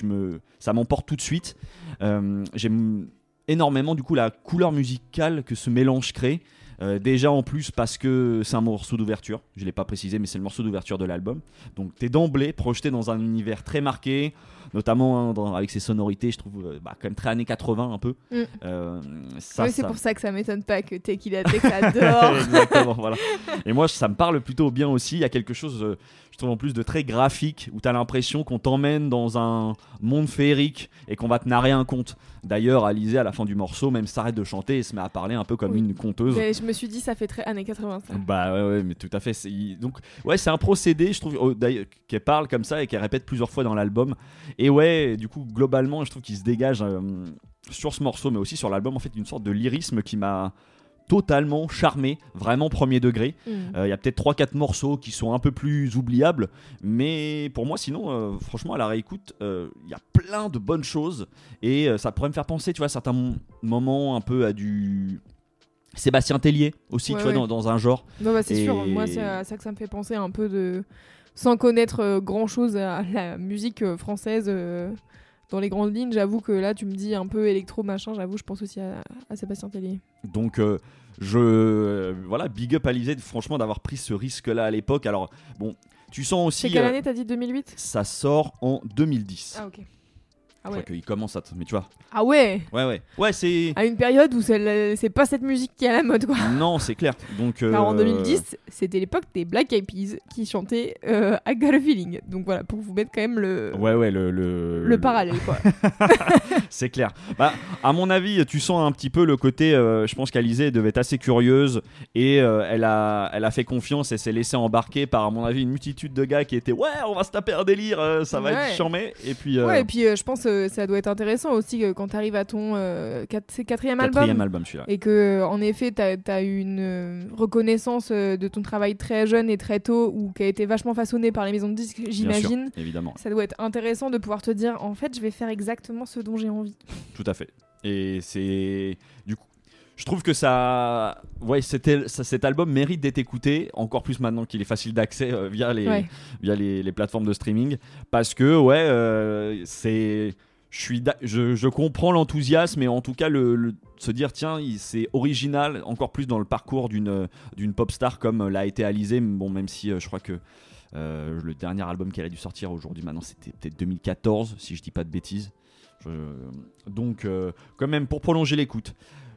[SPEAKER 2] ça m'emporte tout de suite. Euh, J'aime énormément du coup la couleur musicale que ce mélange crée. Euh, déjà en plus parce que c'est un morceau d'ouverture, je l'ai pas précisé mais c'est le morceau d'ouverture de l'album. Donc t'es d'emblée projeté dans un univers très marqué, notamment hein, dans- avec ses sonorités, je trouve euh, bah, quand même très années 80 un peu.
[SPEAKER 1] Mm.
[SPEAKER 2] Euh, ça,
[SPEAKER 1] Ouais, c'est
[SPEAKER 2] ça-
[SPEAKER 1] pour ça que ça m'étonne pas que Tequila Tex adore. *laughs*
[SPEAKER 2] Exactement, voilà. Et moi, ça me parle plutôt bien aussi. Il y a quelque chose, je trouve en plus de très graphique, où tu as l'impression qu'on t'emmène dans un monde féerique et qu'on va te narrer un conte. D'ailleurs, Alizé, à la fin du morceau, même s'arrête de chanter et se met à parler un peu comme
[SPEAKER 1] Oui.
[SPEAKER 2] une conteuse.
[SPEAKER 1] Mais je me suis dit, ça fait très années 80 ça.
[SPEAKER 2] Bah ouais, ouais, mais tout à fait. Donc ouais, c'est un procédé, je trouve, qu'elle parle comme ça et qu'elle répète plusieurs fois dans l'album. Et ouais, du coup, globalement, je trouve qu'il se dégage euh, sur ce morceau, mais aussi sur l'album, en fait, une sorte de lyrisme qui m'a totalement charmé, vraiment premier degré.
[SPEAKER 1] Mm.
[SPEAKER 2] Euh, Il y a peut-être 3-4 morceaux qui sont un peu plus oubliables, mais pour moi, sinon, euh, franchement, à la réécoute, euh, il y a plein de bonnes choses et ça pourrait me faire penser, tu vois, à certains mo- moments un peu à du Sébastien Tellier aussi,
[SPEAKER 1] Ouais,
[SPEAKER 2] tu vois,
[SPEAKER 1] ouais.
[SPEAKER 2] dans, dans un genre.
[SPEAKER 1] Non, bah, c'est
[SPEAKER 2] Et-
[SPEAKER 1] sûr, moi c'est à ça que ça me fait penser un peu de. Sans connaître grand chose à la musique française dans les grandes lignes, j'avoue que là tu me dis un peu électro machin, j'avoue, je pense aussi à, à Sébastien Tellier.
[SPEAKER 2] Donc euh, je euh, voilà, big up à Lisette, franchement d'avoir pris ce risque-là à l'époque. Alors bon, tu sens
[SPEAKER 1] C'est
[SPEAKER 2] aussi
[SPEAKER 1] quelle
[SPEAKER 2] euh,
[SPEAKER 1] année t'as dit 2008
[SPEAKER 2] ça sort en 2010.
[SPEAKER 1] Ah ok. Ah
[SPEAKER 2] Je
[SPEAKER 1] ouais.
[SPEAKER 2] crois qu'il commence à. Mais tu vois.
[SPEAKER 1] Ah ouais
[SPEAKER 2] Ouais, ouais. Ouais, c'est.
[SPEAKER 1] À une période où c'est pas cette musique qui est à la mode, quoi.
[SPEAKER 2] Non, c'est clair. Donc.
[SPEAKER 1] Alors en
[SPEAKER 2] euh,
[SPEAKER 1] 2010, c'était l'époque des Black Eyed Peas qui chantaient euh, I Got a Feeling. Donc voilà, pour vous mettre quand même le,
[SPEAKER 2] Ouais, ouais, le. Le,
[SPEAKER 1] le parallèle, quoi. *laughs*
[SPEAKER 2] C'est clair. Bah, à mon avis, tu sens un petit peu le côté. euh, je pense qu'Alizée devait être assez curieuse et euh, elle, a, elle a fait confiance et s'est laissée embarquer par, à mon avis, une multitude de gars qui étaient Ouais, on va se taper un délire, euh, ça va
[SPEAKER 1] Ouais.
[SPEAKER 2] être charmé. Et puis. euh,
[SPEAKER 1] Ouais, et puis euh, je pense que ça doit être intéressant aussi euh, quand t'arrives à ton euh, quat- c'est quatrième,
[SPEAKER 2] quatrième
[SPEAKER 1] album.
[SPEAKER 2] album, celui-là.
[SPEAKER 1] Et que, euh, en effet, t'as as eu une euh, reconnaissance euh, de ton travail très jeune et très tôt, ou qui a été vachement façonné par les maisons de disques, j'imagine.
[SPEAKER 2] évidemment.
[SPEAKER 1] Ça doit être intéressant de pouvoir te dire, en fait, je vais faire exactement ce dont j'ai envie.
[SPEAKER 2] Tout à fait. Et c'est du coup, je trouve que ça, ouais, c'était, cet album mérite d'être écouté encore plus maintenant qu'il est facile d'accès euh, via les,
[SPEAKER 1] Ouais.
[SPEAKER 2] via les, les plateformes de streaming, parce que ouais, euh, c'est, je comprends l'enthousiasme, et en tout cas se dire tiens, c'est original, encore plus dans le parcours d'une d'une pop star comme l'a été Alizée. Bon, même si euh, je crois que euh, le dernier album qu'elle a dû sortir aujourd'hui, maintenant, c'était peut-être 2014, si je dis pas de bêtises. Donc, euh, quand même, pour prolonger l'écoute,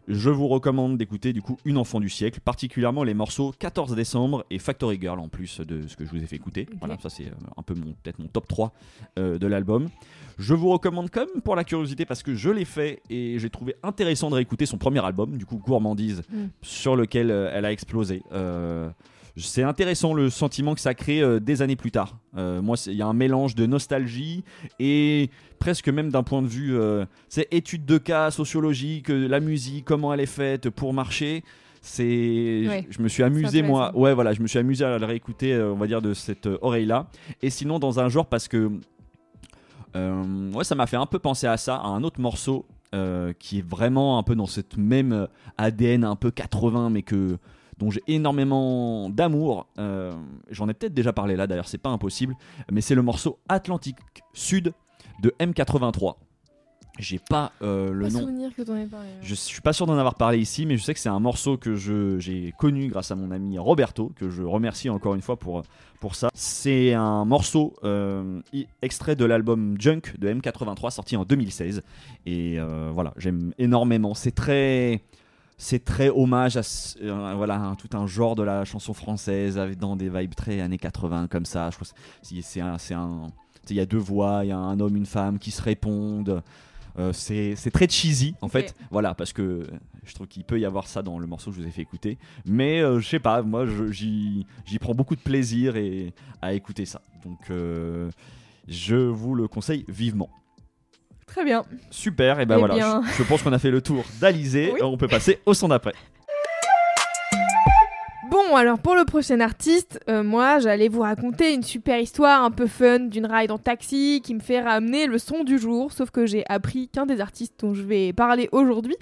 [SPEAKER 2] je vous recommande d'écouter du coup Une enfant du siècle, particulièrement les morceaux 14 décembre et Factory Girl en plus de ce que je vous ai fait écouter. Voilà, ça c'est euh, un peu mon peut-être mon top 3 euh, de l'album. Je vous recommande quand même pour la curiosité parce que je l'ai fait et j'ai trouvé intéressant de réécouter son premier album, du coup Gourmandise,
[SPEAKER 1] Mm.
[SPEAKER 2] sur lequel euh, elle a explosé. Euh, c'est intéressant le sentiment que ça crée euh, des années plus tard. Euh, moi, il y a un mélange de nostalgie et presque même d'un point de vue, euh, c'est étude de cas sociologique, la musique, comment elle est faite pour marcher. C'est,
[SPEAKER 1] Ouais.
[SPEAKER 2] je me suis amusé moi, ouais voilà, je me suis amusé à le réécouter, on va dire de cette euh, oreille-là. Et sinon dans un genre parce que, ouais, ça m'a fait un peu penser à ça, à un autre morceau euh, qui est vraiment un peu dans cette même ADN un peu 80, mais que dont j'ai énormément d'amour. Euh, J'en ai peut-être déjà parlé là, d'ailleurs, c'est pas impossible, mais c'est le morceau Atlantique Sud de M83. J'ai pas euh, le
[SPEAKER 1] pas
[SPEAKER 2] nom.
[SPEAKER 1] souvenir que t'en aies parlé.
[SPEAKER 2] Je suis pas sûr d'en avoir parlé ici, mais je sais que c'est un morceau que j'ai connu grâce à mon ami Roberto, que je remercie encore une fois pour, pour ça. C'est un morceau euh, extrait de l'album Junk de M83 sorti en 2016. Et euh, voilà, j'aime énormément. C'est très. C'est très hommage à euh, voilà, un- tout un genre de la chanson française avec dans des vibes très années 80 comme ça. Je que c'est un, c'est un- il y a deux voix, il y a un homme, une femme qui se répondent. Euh, c'est très cheesy en fait, voilà, parce que je trouve qu'il peut y avoir ça dans le morceau que je vous ai fait écouter. Mais euh, je sais pas, moi j'y prends beaucoup de plaisir et, à écouter ça. Donc euh, je vous le conseille vivement.
[SPEAKER 1] Très bien.
[SPEAKER 2] Super, et ben
[SPEAKER 1] Eh
[SPEAKER 2] voilà,
[SPEAKER 1] bien.
[SPEAKER 2] je, je pense qu'on a fait le tour d'Alizé.
[SPEAKER 1] Oui.
[SPEAKER 2] On peut passer au son d'après.
[SPEAKER 1] Bon, alors pour le prochain artiste, euh, moi j'allais vous raconter une super histoire un peu fun d'une ride en taxi qui me fait ramener le son du jour, sauf que j'ai appris qu'un des artistes dont je vais parler aujourd'hui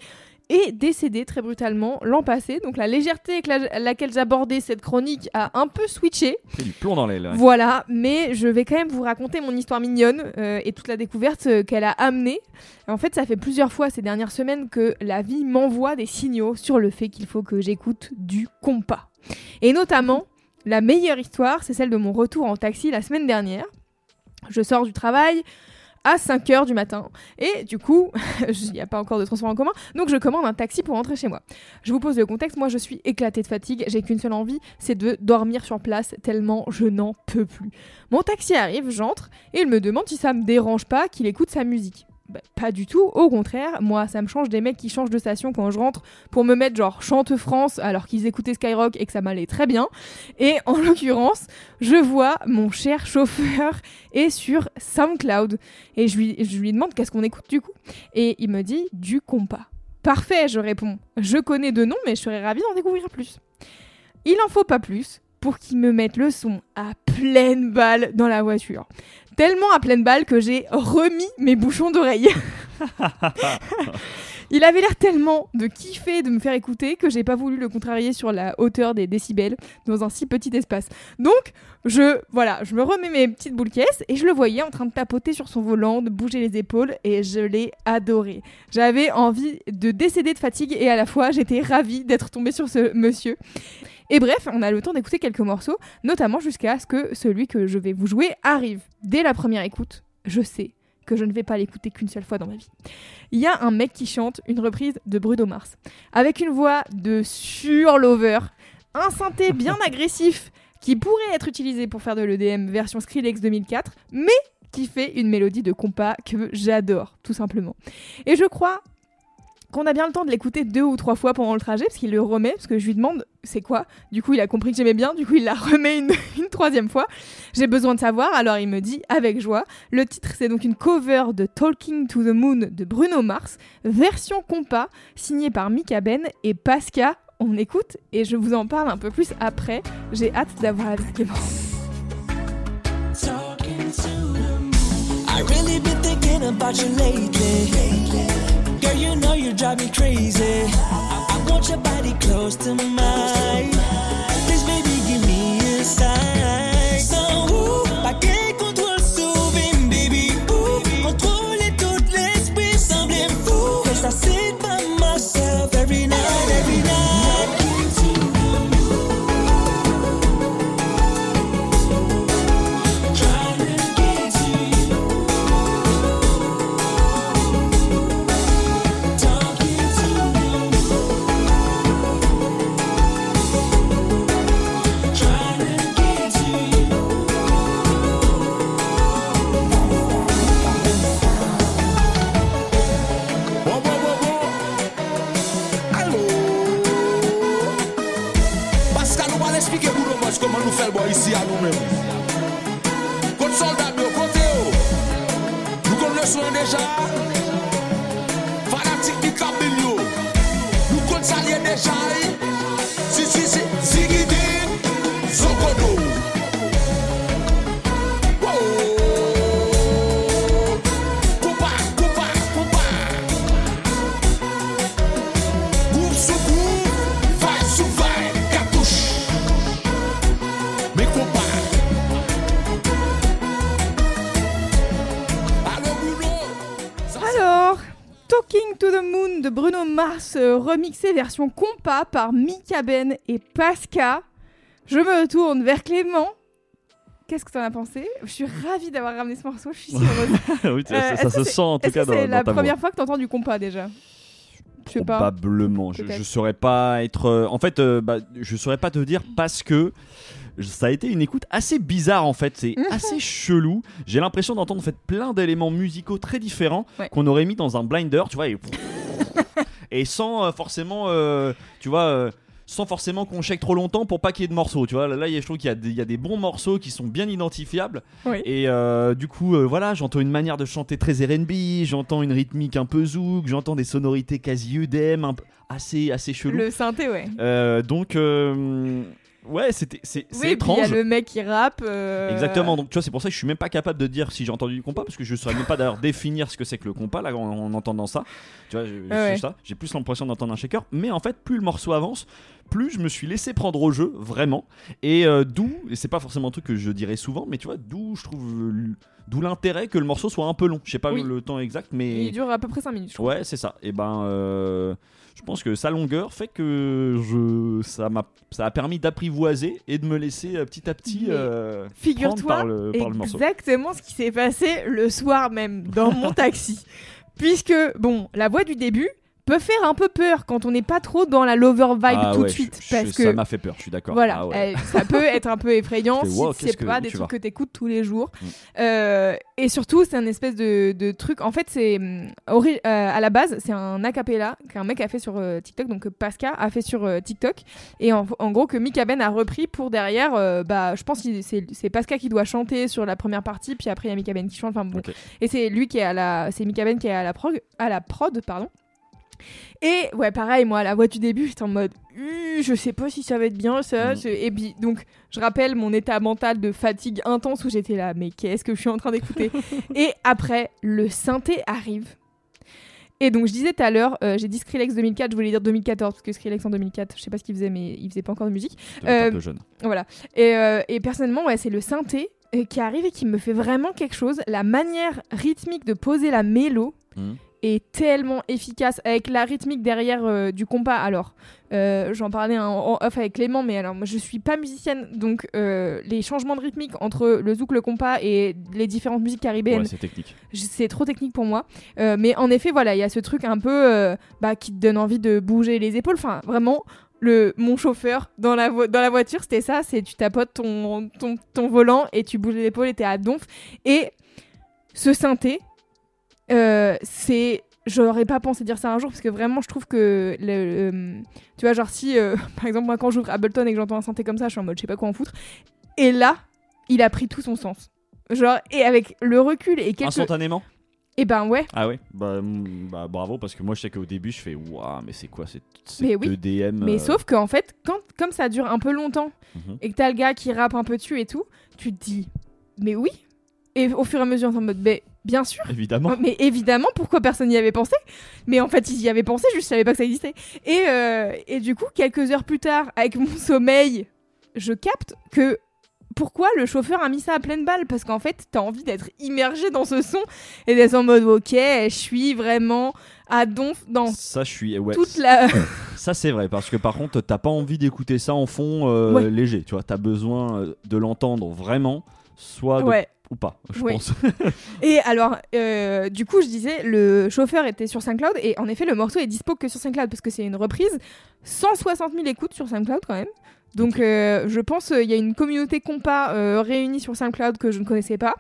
[SPEAKER 1] est décédé très brutalement l'an passé. Donc la légèreté avec la- laquelle j'abordais cette chronique a un peu switché.
[SPEAKER 2] C'est du plomb dans l'aile.
[SPEAKER 1] Voilà, mais je vais quand même vous raconter mon histoire mignonne euh, et toute la découverte euh, qu'elle a amenée. En fait, ça fait plusieurs fois ces dernières semaines que la vie m'envoie des signaux sur le fait qu'il faut que j'écoute du compas. Et notamment, la meilleure histoire, c'est celle de mon retour en taxi la semaine dernière. Je sors du travail à 5h du matin. Et du coup, *laughs* il n'y a pas encore de transport en commun, donc je commande un taxi pour rentrer chez moi. Je vous pose le contexte, moi je suis éclatée de fatigue, j'ai qu'une seule envie, c'est de dormir sur place tellement je n'en peux plus. Mon taxi arrive, j'entre, et il me demande si ça me dérange pas qu'il écoute sa musique. Bah, pas du tout, au contraire, moi ça me change des mecs qui changent de station quand je rentre pour me mettre genre chante France alors qu'ils écoutaient Skyrock et que ça m'allait très bien. Et en *laughs* l'occurrence, je vois mon cher chauffeur *laughs* est sur SoundCloud et je lui, demande qu'est-ce qu'on écoute du coup. Et il me dit du compas. Parfait, je réponds. Je connais deux noms, mais je serais ravie d'en découvrir plus. Il en faut pas plus pour qu'il me mette le son à pleine balle dans la voiture. Tellement à pleine balle que j'ai remis mes bouchons d'oreille. *laughs* Il avait l'air tellement de kiffer de me faire écouter que j'ai pas voulu le contrarier sur la hauteur des décibels dans un si petit espace. Donc, je voilà, je me remets mes petites boules caisses et je le voyais en train de tapoter sur son volant, de bouger les épaules et je l'ai adoré. J'avais envie de décéder de fatigue et à la fois j'étais ravie d'être tombée sur ce monsieur. Et bref, on a le temps d'écouter quelques morceaux, notamment jusqu'à ce que celui que je vais vous jouer arrive. Dès la première écoute, je sais que je ne vais pas l'écouter qu'une seule fois dans ma vie. Il y a un mec qui chante une reprise de Bruno Mars avec une voix de surlover, un synthé bien *laughs* agressif qui pourrait être utilisé pour faire de l'EDM version Skrillex 2004, mais qui fait une mélodie de compas que j'adore, tout simplement. Et je crois qu'on a bien le temps de l'écouter deux ou trois fois pendant le trajet, parce qu'il le remet, parce que je lui demande c'est quoi? Du coup, il a compris que j'aimais bien, du coup, il la remet *laughs* une, troisième fois. J'ai besoin de savoir, alors il me dit avec joie. Le titre, c'est donc une cover de Talking to the Moon de Bruno Mars, version compas, signée par Mika Ben et Pasca. On écoute et je vous en parle un peu plus après. J'ai hâte d'avoir la
[SPEAKER 4] thinking about you lately. Girl, you know you drive me crazy. I, I want your body close to mine. Please, baby, give me a sign. Sans vous, pas quel
[SPEAKER 5] Eksplike boudon mwash koman nou fel bo isi a nou men. Kote soldat yo, kote yo. Nou kon le swan deja. Fanatik ni kabil yo. Nou kote salye deja
[SPEAKER 1] yi. De Bruno Mars, euh, remixé version compas par Mika Ben et Pasca. Je me tourne vers Clément. Qu'est-ce que t'en as pensé? Je suis ravie d'avoir ramené ce morceau, je suis si *laughs* heureuse.
[SPEAKER 2] oui, ça,
[SPEAKER 1] Euh,
[SPEAKER 2] ça- ça se sent en tout cas
[SPEAKER 1] c'est la
[SPEAKER 2] ta
[SPEAKER 1] première
[SPEAKER 2] voix.
[SPEAKER 1] fois que t'entends du compas déjà? Je sais pas.
[SPEAKER 2] Probablement. Je, je saurais pas être. euh, en fait, euh, bah, je saurais pas te dire parce que ça a été une écoute assez bizarre en fait. C'est
[SPEAKER 1] Mhm.
[SPEAKER 2] assez chelou. J'ai l'impression d'entendre en fait plein d'éléments musicaux très différents
[SPEAKER 1] Ouais.
[SPEAKER 2] qu'on aurait mis dans un blinder, tu vois, et, *laughs* et sans euh, forcément, euh, tu vois. euh, sans forcément qu'on check trop longtemps pour pas qu'il y ait de morceaux, tu vois. Là, je trouve qu'il y, a des- il y a des bons morceaux qui sont bien identifiables.
[SPEAKER 1] Oui.
[SPEAKER 2] Et euh, du coup, euh, voilà, j'entends une manière de chanter très R&B, j'entends une rythmique un peu zouk, j'entends des sonorités quasi un peu- assez, assez chelou.
[SPEAKER 1] Le synthé, ouais.
[SPEAKER 2] Euh, donc, ouais, c'était, c'est, c'est
[SPEAKER 1] oui, puis il y a
[SPEAKER 2] étrange.
[SPEAKER 1] le mec qui rappe. euh,
[SPEAKER 2] Exactement, donc tu vois, c'est pour ça que je suis même pas capable de dire si j'ai entendu du compas, parce que je saurais même pas d'ailleurs définir ce que c'est que le compas là en, en entendant ça. Tu vois,
[SPEAKER 1] Ouais,
[SPEAKER 2] ça. J'ai plus l'impression d'entendre un shaker, mais en fait, plus le morceau avance, plus je me suis laissé prendre au jeu, vraiment. Et euh, d'où, et c'est pas forcément un truc que je dirais souvent, mais tu vois, d'où je trouve, d'où l'intérêt que le morceau soit un peu long. Je sais pas
[SPEAKER 1] Oui.
[SPEAKER 2] le temps exact, mais.
[SPEAKER 1] Il dure à peu près 5 minutes, je crois.
[SPEAKER 2] Ouais, c'est ça. Et ben, euh, je pense que sa longueur fait que je, ça m'a, ça a permis d'apprivoiser et de me laisser euh, petit à petit euh,
[SPEAKER 1] Figure-toi
[SPEAKER 2] par le, par le morceau.
[SPEAKER 1] exactement ce qui s'est passé le soir même dans mon *laughs* taxi. Puisque, bon, la voix du début peut faire un peu peur quand on n'est pas trop dans la lover vibe
[SPEAKER 2] Ah
[SPEAKER 1] tout
[SPEAKER 2] ouais,
[SPEAKER 1] de suite.
[SPEAKER 2] je- je-
[SPEAKER 1] parce
[SPEAKER 2] ça
[SPEAKER 1] que,
[SPEAKER 2] m'a fait peur. Je suis d'accord.
[SPEAKER 1] voilà,
[SPEAKER 2] Ah ouais.
[SPEAKER 1] ça peut *laughs* être un peu effrayant
[SPEAKER 2] fais,
[SPEAKER 1] si
[SPEAKER 2] wow,
[SPEAKER 1] c'est
[SPEAKER 2] qu'est-ce que
[SPEAKER 1] pas des trucs que t'écoutes tous les jours.
[SPEAKER 2] Mm.
[SPEAKER 1] Euh, et surtout, c'est un espèce de, de truc. En fait, c'est ori- euh, à la base, c'est un acapella qu'un mec a fait sur euh, TikTok, donc que Pascal a fait sur TikTok, et en, en gros que Mika Ben a repris pour derrière. bah, je pense que c'est c'est Pascal qui doit chanter sur la première partie, puis après il y a Mika Ben qui chante. Enfin bon, et c'est lui qui est à la, c'est Mika Ben qui est à la prog, à la prod, pardon. Et ouais, pareil, moi, la voix du début, j'étais en mode, Hu, je sais pas si ça va être bien ça. C'est- Et puis, donc, je rappelle mon état mental de fatigue intense où j'étais là, mais qu'est-ce que je suis en train d'écouter *laughs* Et après, le synthé arrive. Et donc, je disais tout à l'heure, euh, j'ai dit Skrillex 2004, je voulais dire 2014, parce que Skrillex en 2004, je sais pas ce qu'il faisait, mais il faisait pas encore de musique. Euh,
[SPEAKER 2] un peu jeune.
[SPEAKER 1] Voilà. Et, euh, et personnellement, ouais, c'est le synthé euh, qui arrive et qui me fait vraiment quelque chose. La manière rythmique de poser la mélo
[SPEAKER 2] Mhm.
[SPEAKER 1] Est tellement efficace avec la rythmique derrière euh, du compas. Alors, euh, j'en parlais en, off avec Clément, mais alors moi je suis pas musicienne, donc euh, les changements de rythmique entre le zouk, le compas et les différentes musiques caribéennes,
[SPEAKER 2] Ouais, c'est technique.
[SPEAKER 1] c'est trop technique pour moi. Mais en effet, voilà, il y a ce truc un peu bah, qui te donne envie de bouger les épaules. Enfin, vraiment, le, mon chauffeur dans la, vo- dans la voiture, c'était ça. C'est tu tapotes ton, ton, ton volant et tu bouges les épaules et t'es à donf. Et ce synthé, euh, c'est... J'aurais pas pensé dire ça un jour parce que vraiment je trouve que le, le- tu vois genre si euh, *laughs* par exemple moi quand j'ouvre Ableton et que j'entends un synthé comme ça je suis en mode je sais pas quoi en foutre et là il a pris tout son sens genre et avec le recul et quelques
[SPEAKER 2] Instantanément
[SPEAKER 1] et ben ouais
[SPEAKER 2] Ah oui bah, mm, bah, bravo, parce que moi je sais qu'au début je fais Waouh, mais c'est quoi cette,
[SPEAKER 1] oui.
[SPEAKER 2] EDM
[SPEAKER 1] Mais
[SPEAKER 2] euh,
[SPEAKER 1] sauf qu'en fait, quand, comme ça dure un peu longtemps
[SPEAKER 2] Mhm.
[SPEAKER 1] et que t'as le gars qui rappe un peu dessus et tout, tu te dis, mais oui. Et au fur et à mesure, en mode, mais bien sûr.
[SPEAKER 2] Évidemment.
[SPEAKER 1] Mais évidemment, pourquoi personne n'y avait pensé? Mais en fait, ils y avaient pensé, juste je savais pas que ça existait. Et, euh, et du coup, quelques heures plus tard, avec mon *laughs* sommeil, je capte que pourquoi le chauffeur a mis ça à pleine balle? Parce qu'en fait, t'as envie d'être immergé dans ce son et d'être en mode, ok, je suis vraiment à donf dans
[SPEAKER 2] Ça, je suis. Ouais,
[SPEAKER 1] toute la. *laughs*
[SPEAKER 2] Ça, c'est vrai, parce que par contre, t'as pas envie d'écouter ça en fond euh,
[SPEAKER 1] Ouais.
[SPEAKER 2] léger. Tu vois, t'as besoin euh, de l'entendre vraiment, soit de-
[SPEAKER 1] ouais.
[SPEAKER 2] Ou pas, je
[SPEAKER 1] Oui.
[SPEAKER 2] pense. *laughs*
[SPEAKER 1] Et alors, euh, du coup, je disais, le chauffeur était sur SoundCloud et en effet, le morceau est dispo que sur SoundCloud parce que c'est une reprise. 160 000 écoutes sur SoundCloud quand même. Donc, euh, je pense qu'il y a une communauté compas euh, réunie sur SoundCloud que je ne connaissais pas.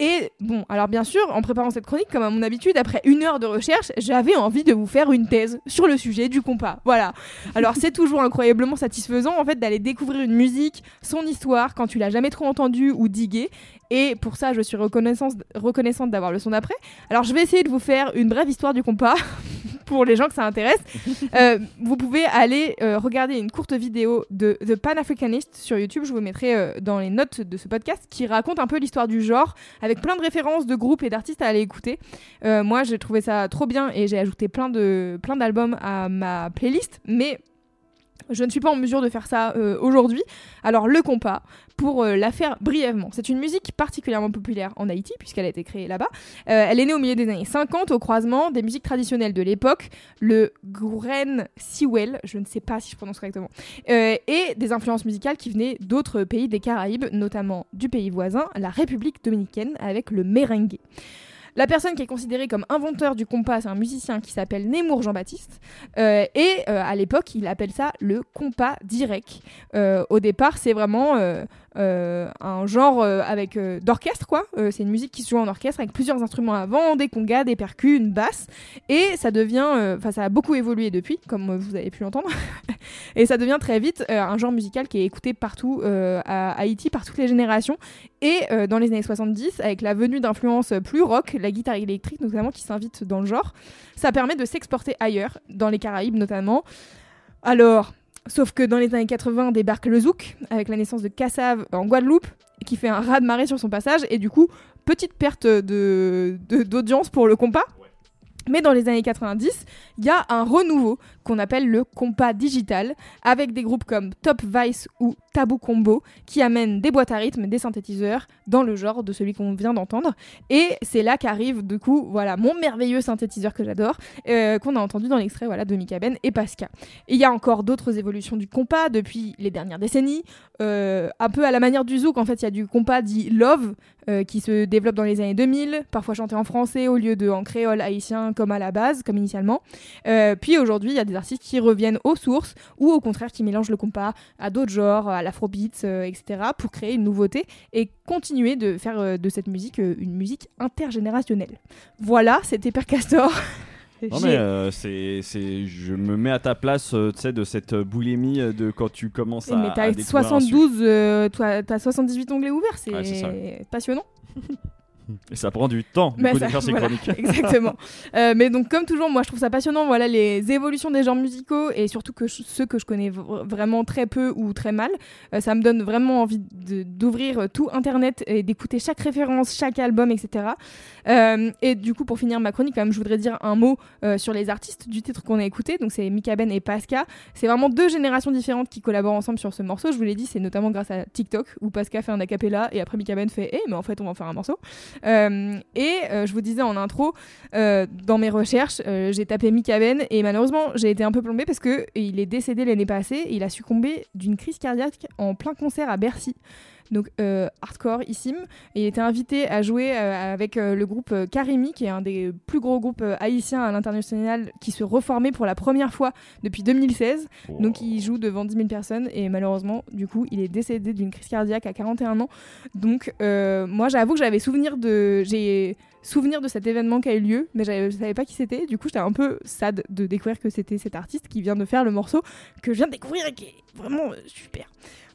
[SPEAKER 1] Et bon, alors bien sûr, en préparant cette chronique, comme à mon habitude, après une heure de recherche, j'avais envie de vous faire une thèse sur le sujet du compas. Voilà. Alors c'est toujours incroyablement satisfaisant en fait d'aller découvrir une musique, son histoire, quand tu l'as jamais trop entendue ou diguée. Et pour ça, je suis reconnaissante, reconnaissante d'avoir le son d'après. Alors je vais essayer de vous faire une brève histoire du compas *laughs* pour les gens que ça intéresse. *laughs* Euh, vous pouvez aller euh, regarder une courte vidéo de The Pan-Africanist sur YouTube, je vous mettrai euh, dans les notes de ce podcast, qui raconte un peu l'histoire du genre, avec plein de références de groupes et d'artistes à aller écouter. Euh, moi, j'ai trouvé ça trop bien et j'ai ajouté plein de plein d'albums à ma playlist, mais je ne suis pas en mesure de faire ça euh, aujourd'hui. Alors le compas, pour euh, la faire brièvement, c'est une musique particulièrement populaire en Haïti puisqu'elle a été créée là-bas. Euh, elle est née au milieu des années 50 au croisement des musiques traditionnelles de l'époque, le Gouren Siwel, je ne sais pas si je prononce correctement, et des influences musicales qui venaient d'autres pays des Caraïbes, notamment du pays voisin, la République dominicaine, avec le merengue. La personne qui est considérée comme inventeur du compas, c'est un musicien qui s'appelle Nemours Jean-Baptiste. Euh, et euh, à l'époque, il appelle ça le compas direct. Euh, au départ, c'est vraiment un genre euh, avec euh, d'orchestre, quoi. Euh, c'est une musique qui se joue en orchestre avec plusieurs instruments avant, des congas, des percus, une basse. Et ça devient, euh, enfin, ça a beaucoup évolué depuis, comme euh, vous avez pu l'entendre. *laughs* et ça devient très vite euh, un genre musical qui est écouté partout euh, à Haïti, par toutes les générations. Et euh, dans les années 70, avec la venue d'influences plus rock, la guitare électrique notamment qui s'invite dans le genre, ça permet de s'exporter ailleurs, dans les Caraïbes notamment. Alors, sauf que dans les années 80 débarque le zouk, avec la naissance de Kassav en Guadeloupe, qui fait un raz de marée sur son passage, et du coup, petite perte de- d'audience pour le compas. Mais dans les années 90, il y a un renouveau qu'on appelle le compas digital, avec des groupes comme Top Vice ou Tabou Combo, qui amènent des boîtes à rythme, des synthétiseurs, dans le genre de celui qu'on vient d'entendre. Et c'est là qu'arrive, du coup, voilà, mon merveilleux synthétiseur que j'adore, euh, qu'on a entendu dans l'extrait voilà, de Mika Ben et Pascal. Et il y a encore d'autres évolutions du compas depuis les dernières décennies. Euh, un peu à la manière du zouk, en fait, il y a du compas dit love euh, qui se développe dans les années 2000, parfois chanté en français au lieu de en créole haïtien comme à la base, comme initialement. Euh, puis aujourd'hui, il y a des artistes qui reviennent aux sources ou au contraire qui mélangent le compas à d'autres genres, à l'afrobeat, euh, etc., pour créer une nouveauté et continuer de faire euh, de cette musique une musique intergénérationnelle. Voilà, c'était Père Castor. *laughs*
[SPEAKER 2] Non mais euh, c'est, c'est, je me mets à ta place, euh, tu sais, de cette boulimie euh, de quand tu commences à.
[SPEAKER 1] mais
[SPEAKER 2] à
[SPEAKER 1] t'as
[SPEAKER 2] découvrir un
[SPEAKER 1] 72, euh, toi, t'as 78 onglets ouverts, c'est
[SPEAKER 2] Ouais, c'est ça.
[SPEAKER 1] passionnant. *laughs*
[SPEAKER 2] Et ça prend du temps du
[SPEAKER 1] Bah,
[SPEAKER 2] coup,
[SPEAKER 1] ça-
[SPEAKER 2] de faire ces
[SPEAKER 1] voilà,
[SPEAKER 2] chroniques. *laughs* *laughs*
[SPEAKER 1] Exactement. Euh, mais donc, comme toujours, moi, je trouve ça passionnant, voilà, les évolutions des genres musicaux et surtout que je- ceux que je connais vr- vraiment très peu ou très mal. Euh, ça me donne vraiment envie d'ouvrir tout Internet et d'écouter chaque référence, chaque album, etc. Euh, et du coup, pour finir ma chronique, quand même, je voudrais dire un mot euh, sur les artistes du titre qu'on a écouté. Donc, c'est Mika Ben et Pasca. C'est vraiment deux générations différentes qui collaborent ensemble sur ce morceau. Je vous l'ai dit, c'est notamment grâce à TikTok où Pasca fait un acapella et après Mika Ben fait Eh, mais en fait, on va en faire un morceau. Euh, et euh, je vous disais en intro, euh, dans mes recherches, j'ai tapé Mick Haven et malheureusement, j'ai été un peu plombée parce que il est décédé l'année passée. Et il a succombé d'une crise cardiaque en plein concert à Bercy. Donc euh, hardcore, issime. Et il était invité à jouer euh, avec euh, le groupe euh, Karimi, qui est un des plus gros groupes haïtiens à l'international, qui se reformait pour la première fois depuis 2016. Donc il joue devant 10 000 personnes et malheureusement, du coup, il est décédé d'une crise cardiaque à 41 ans. Donc moi, j'avoue que j'avais souvenir de, j'ai souvenir de cet événement qui a eu lieu, mais je savais pas qui c'était. Du coup, j'étais un peu sad de découvrir que c'était cet artiste qui vient de faire le morceau que je viens de découvrir et qui est vraiment euh, super.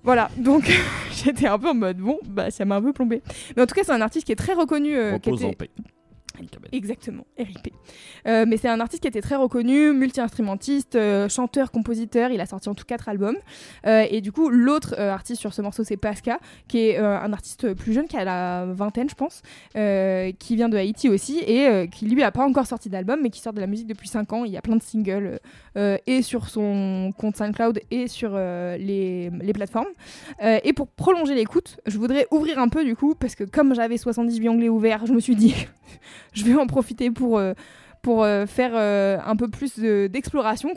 [SPEAKER 1] Voilà, donc *laughs* j'étais un peu en mode bon, bah ça m'a un peu plombé. Mais en tout cas, c'est un artiste qui est très reconnu. euh, qui
[SPEAKER 2] en.
[SPEAKER 1] Exactement, RIP. Euh, mais c'est un artiste qui était très reconnu, multi-instrumentiste, euh, chanteur, compositeur. Il a sorti en tout quatre albums. Euh, et du coup, l'autre euh, artiste sur ce morceau, c'est Pasca, qui est un artiste plus jeune, qui a la vingtaine, je pense, qui vient de Haïti aussi, et qui lui a pas encore sorti d'album, mais qui sort de la musique depuis 5 ans. Il y a plein de singles, et sur son compte SoundCloud, et sur les, les plateformes. Et pour prolonger l'écoute, je voudrais ouvrir un peu du coup, parce que comme j'avais 78 onglets ouverts, je me suis dit, *laughs* je vais en profiter pour, euh, euh, faire euh, un peu plus de- d'exploration.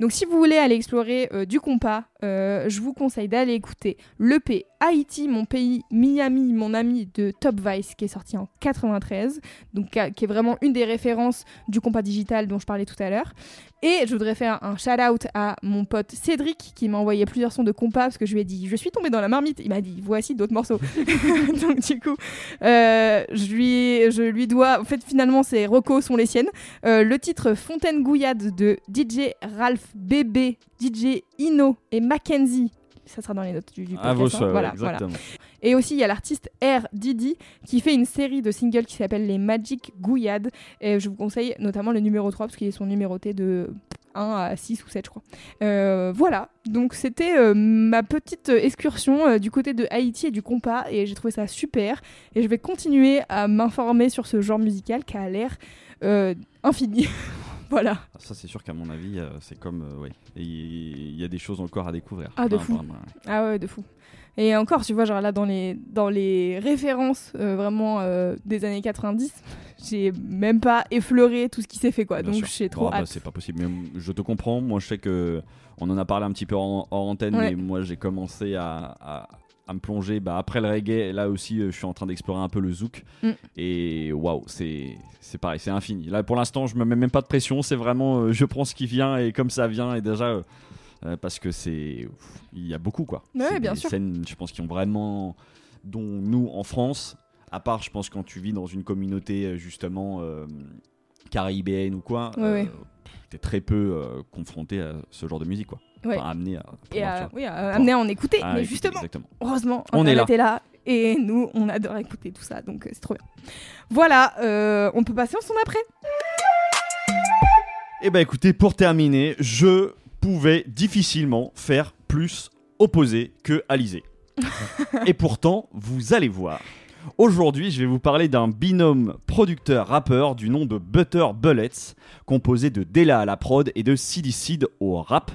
[SPEAKER 1] Donc si vous voulez aller explorer du compas, je vous conseille d'aller écouter l'EP Haïti, mon pays, Miami, mon ami de Top Vice, qui est sorti en 93, donc qui a- qui est vraiment une des références du compas digital dont je parlais tout à l'heure. Et je voudrais faire un shout-out à mon pote Cédric qui m'a envoyé plusieurs sons de compas parce que je lui ai dit je suis tombé dans la marmite. Il m'a dit voici d'autres morceaux. *laughs* Donc du coup, euh, je, lui, dois. En fait, finalement, ces recos sont les siennes. Euh, le titre Fontaine Gouillade de DJ Ralph Bébé, DJ Ino et Mackenzie. Ça sera dans les notes du, du
[SPEAKER 2] À
[SPEAKER 1] podcast.
[SPEAKER 2] vos
[SPEAKER 1] hein.
[SPEAKER 2] souhaits, ouais,
[SPEAKER 1] voilà, voilà.
[SPEAKER 2] exactement.
[SPEAKER 1] Et aussi, il y a l'artiste R. Didi qui fait une série de singles qui s'appelle Les Magic Gouillades. Et je vous conseille notamment le numéro 3 parce qu'ils sont numérotés de 1 à 6 ou 7, je crois. Euh, voilà, donc c'était euh, ma petite excursion euh, du côté de Haïti et du compas et j'ai trouvé ça super. Et je vais continuer à m'informer sur ce genre musical qui a l'air infini. *laughs* voilà.
[SPEAKER 2] Ah, Ça, c'est sûr qu'à mon avis, euh, c'est comme. euh, ouais. Il y a des choses encore à découvrir.
[SPEAKER 1] Ah, de fou.
[SPEAKER 2] vraiment, ouais.
[SPEAKER 1] Ah ouais, de fou. Et encore, tu vois, genre là, dans les, dans les références euh, vraiment euh, des années 90, j'ai même pas effleuré tout ce qui s'est fait, quoi.
[SPEAKER 2] Bien
[SPEAKER 1] Donc j'ai trop
[SPEAKER 2] Bon, bah, c'est pas possible. Mais mm, je te comprends. Moi, je sais que on en a parlé un petit peu en, en antenne,
[SPEAKER 1] Ouais.
[SPEAKER 2] mais moi, j'ai commencé à, à- à me plonger. Bah, après le reggae, là aussi, euh, je suis en train d'explorer un peu le zouk.
[SPEAKER 1] Mm.
[SPEAKER 2] Et waouh, c'est pareil, c'est infini. Là, pour l'instant, je me mets même pas de pression. C'est vraiment, euh, je prends ce qui vient et comme ça vient. Et déjà. euh, parce que c'est il y a beaucoup quoi
[SPEAKER 1] Ouais, bien
[SPEAKER 2] des
[SPEAKER 1] sûr.
[SPEAKER 2] scènes je pense qui ont vraiment dont nous en France à part je pense quand tu vis dans une communauté justement euh, caribéenne ou quoi
[SPEAKER 1] Ouais,
[SPEAKER 2] très peu confronté à ce genre de musique quoi
[SPEAKER 1] Ouais.
[SPEAKER 2] Enfin, amené à
[SPEAKER 1] Et
[SPEAKER 2] pouvoir,
[SPEAKER 1] à,
[SPEAKER 2] tu vois.
[SPEAKER 1] oui, à amener à en écouter.
[SPEAKER 2] Ah,
[SPEAKER 1] mais justement,
[SPEAKER 2] exactement
[SPEAKER 1] heureusement,
[SPEAKER 2] On est
[SPEAKER 1] là. Et nous, on adore écouter tout ça, donc euh, c'est trop bien. Voilà, euh, on peut passer en son après.
[SPEAKER 2] Et bah écoutez, pour terminer, je pouvais difficilement faire plus opposé que Alizé. *laughs* Et pourtant, vous allez voir. Aujourd'hui, je vais vous parler d'un binôme producteur-rappeur du nom de Butter Bullets, composé de Della à la prod et de Seed au rap.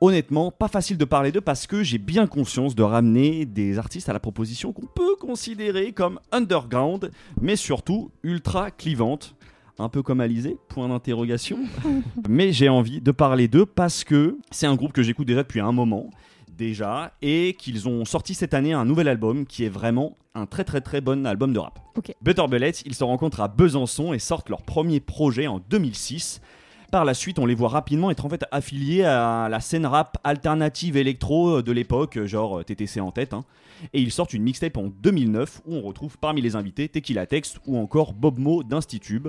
[SPEAKER 2] Honnêtement, pas facile de parler d'eux parce que j'ai bien conscience de ramener des artistes à la proposition qu'on peut considérer comme underground, mais surtout ultra clivante. Un peu comme Alizé, point d'interrogation. *laughs* mais j'ai envie de parler d'eux parce que c'est un groupe que j'écoute déjà depuis un moment déjà et qu'ils ont sorti cette année un nouvel album qui est vraiment un très très très bon album de rap.
[SPEAKER 1] Ok.
[SPEAKER 2] Butter Bullets, ils se rencontrent à Besançon et sortent leur premier projet en 2006. Par la suite, on les voit rapidement être en fait affiliés à la scène rap alternative électro de l'époque, genre TTC en tête. hein. Et ils sortent une mixtape en 2009 où on retrouve parmi les invités Tequila Text ou encore Bob Mo d'Institube.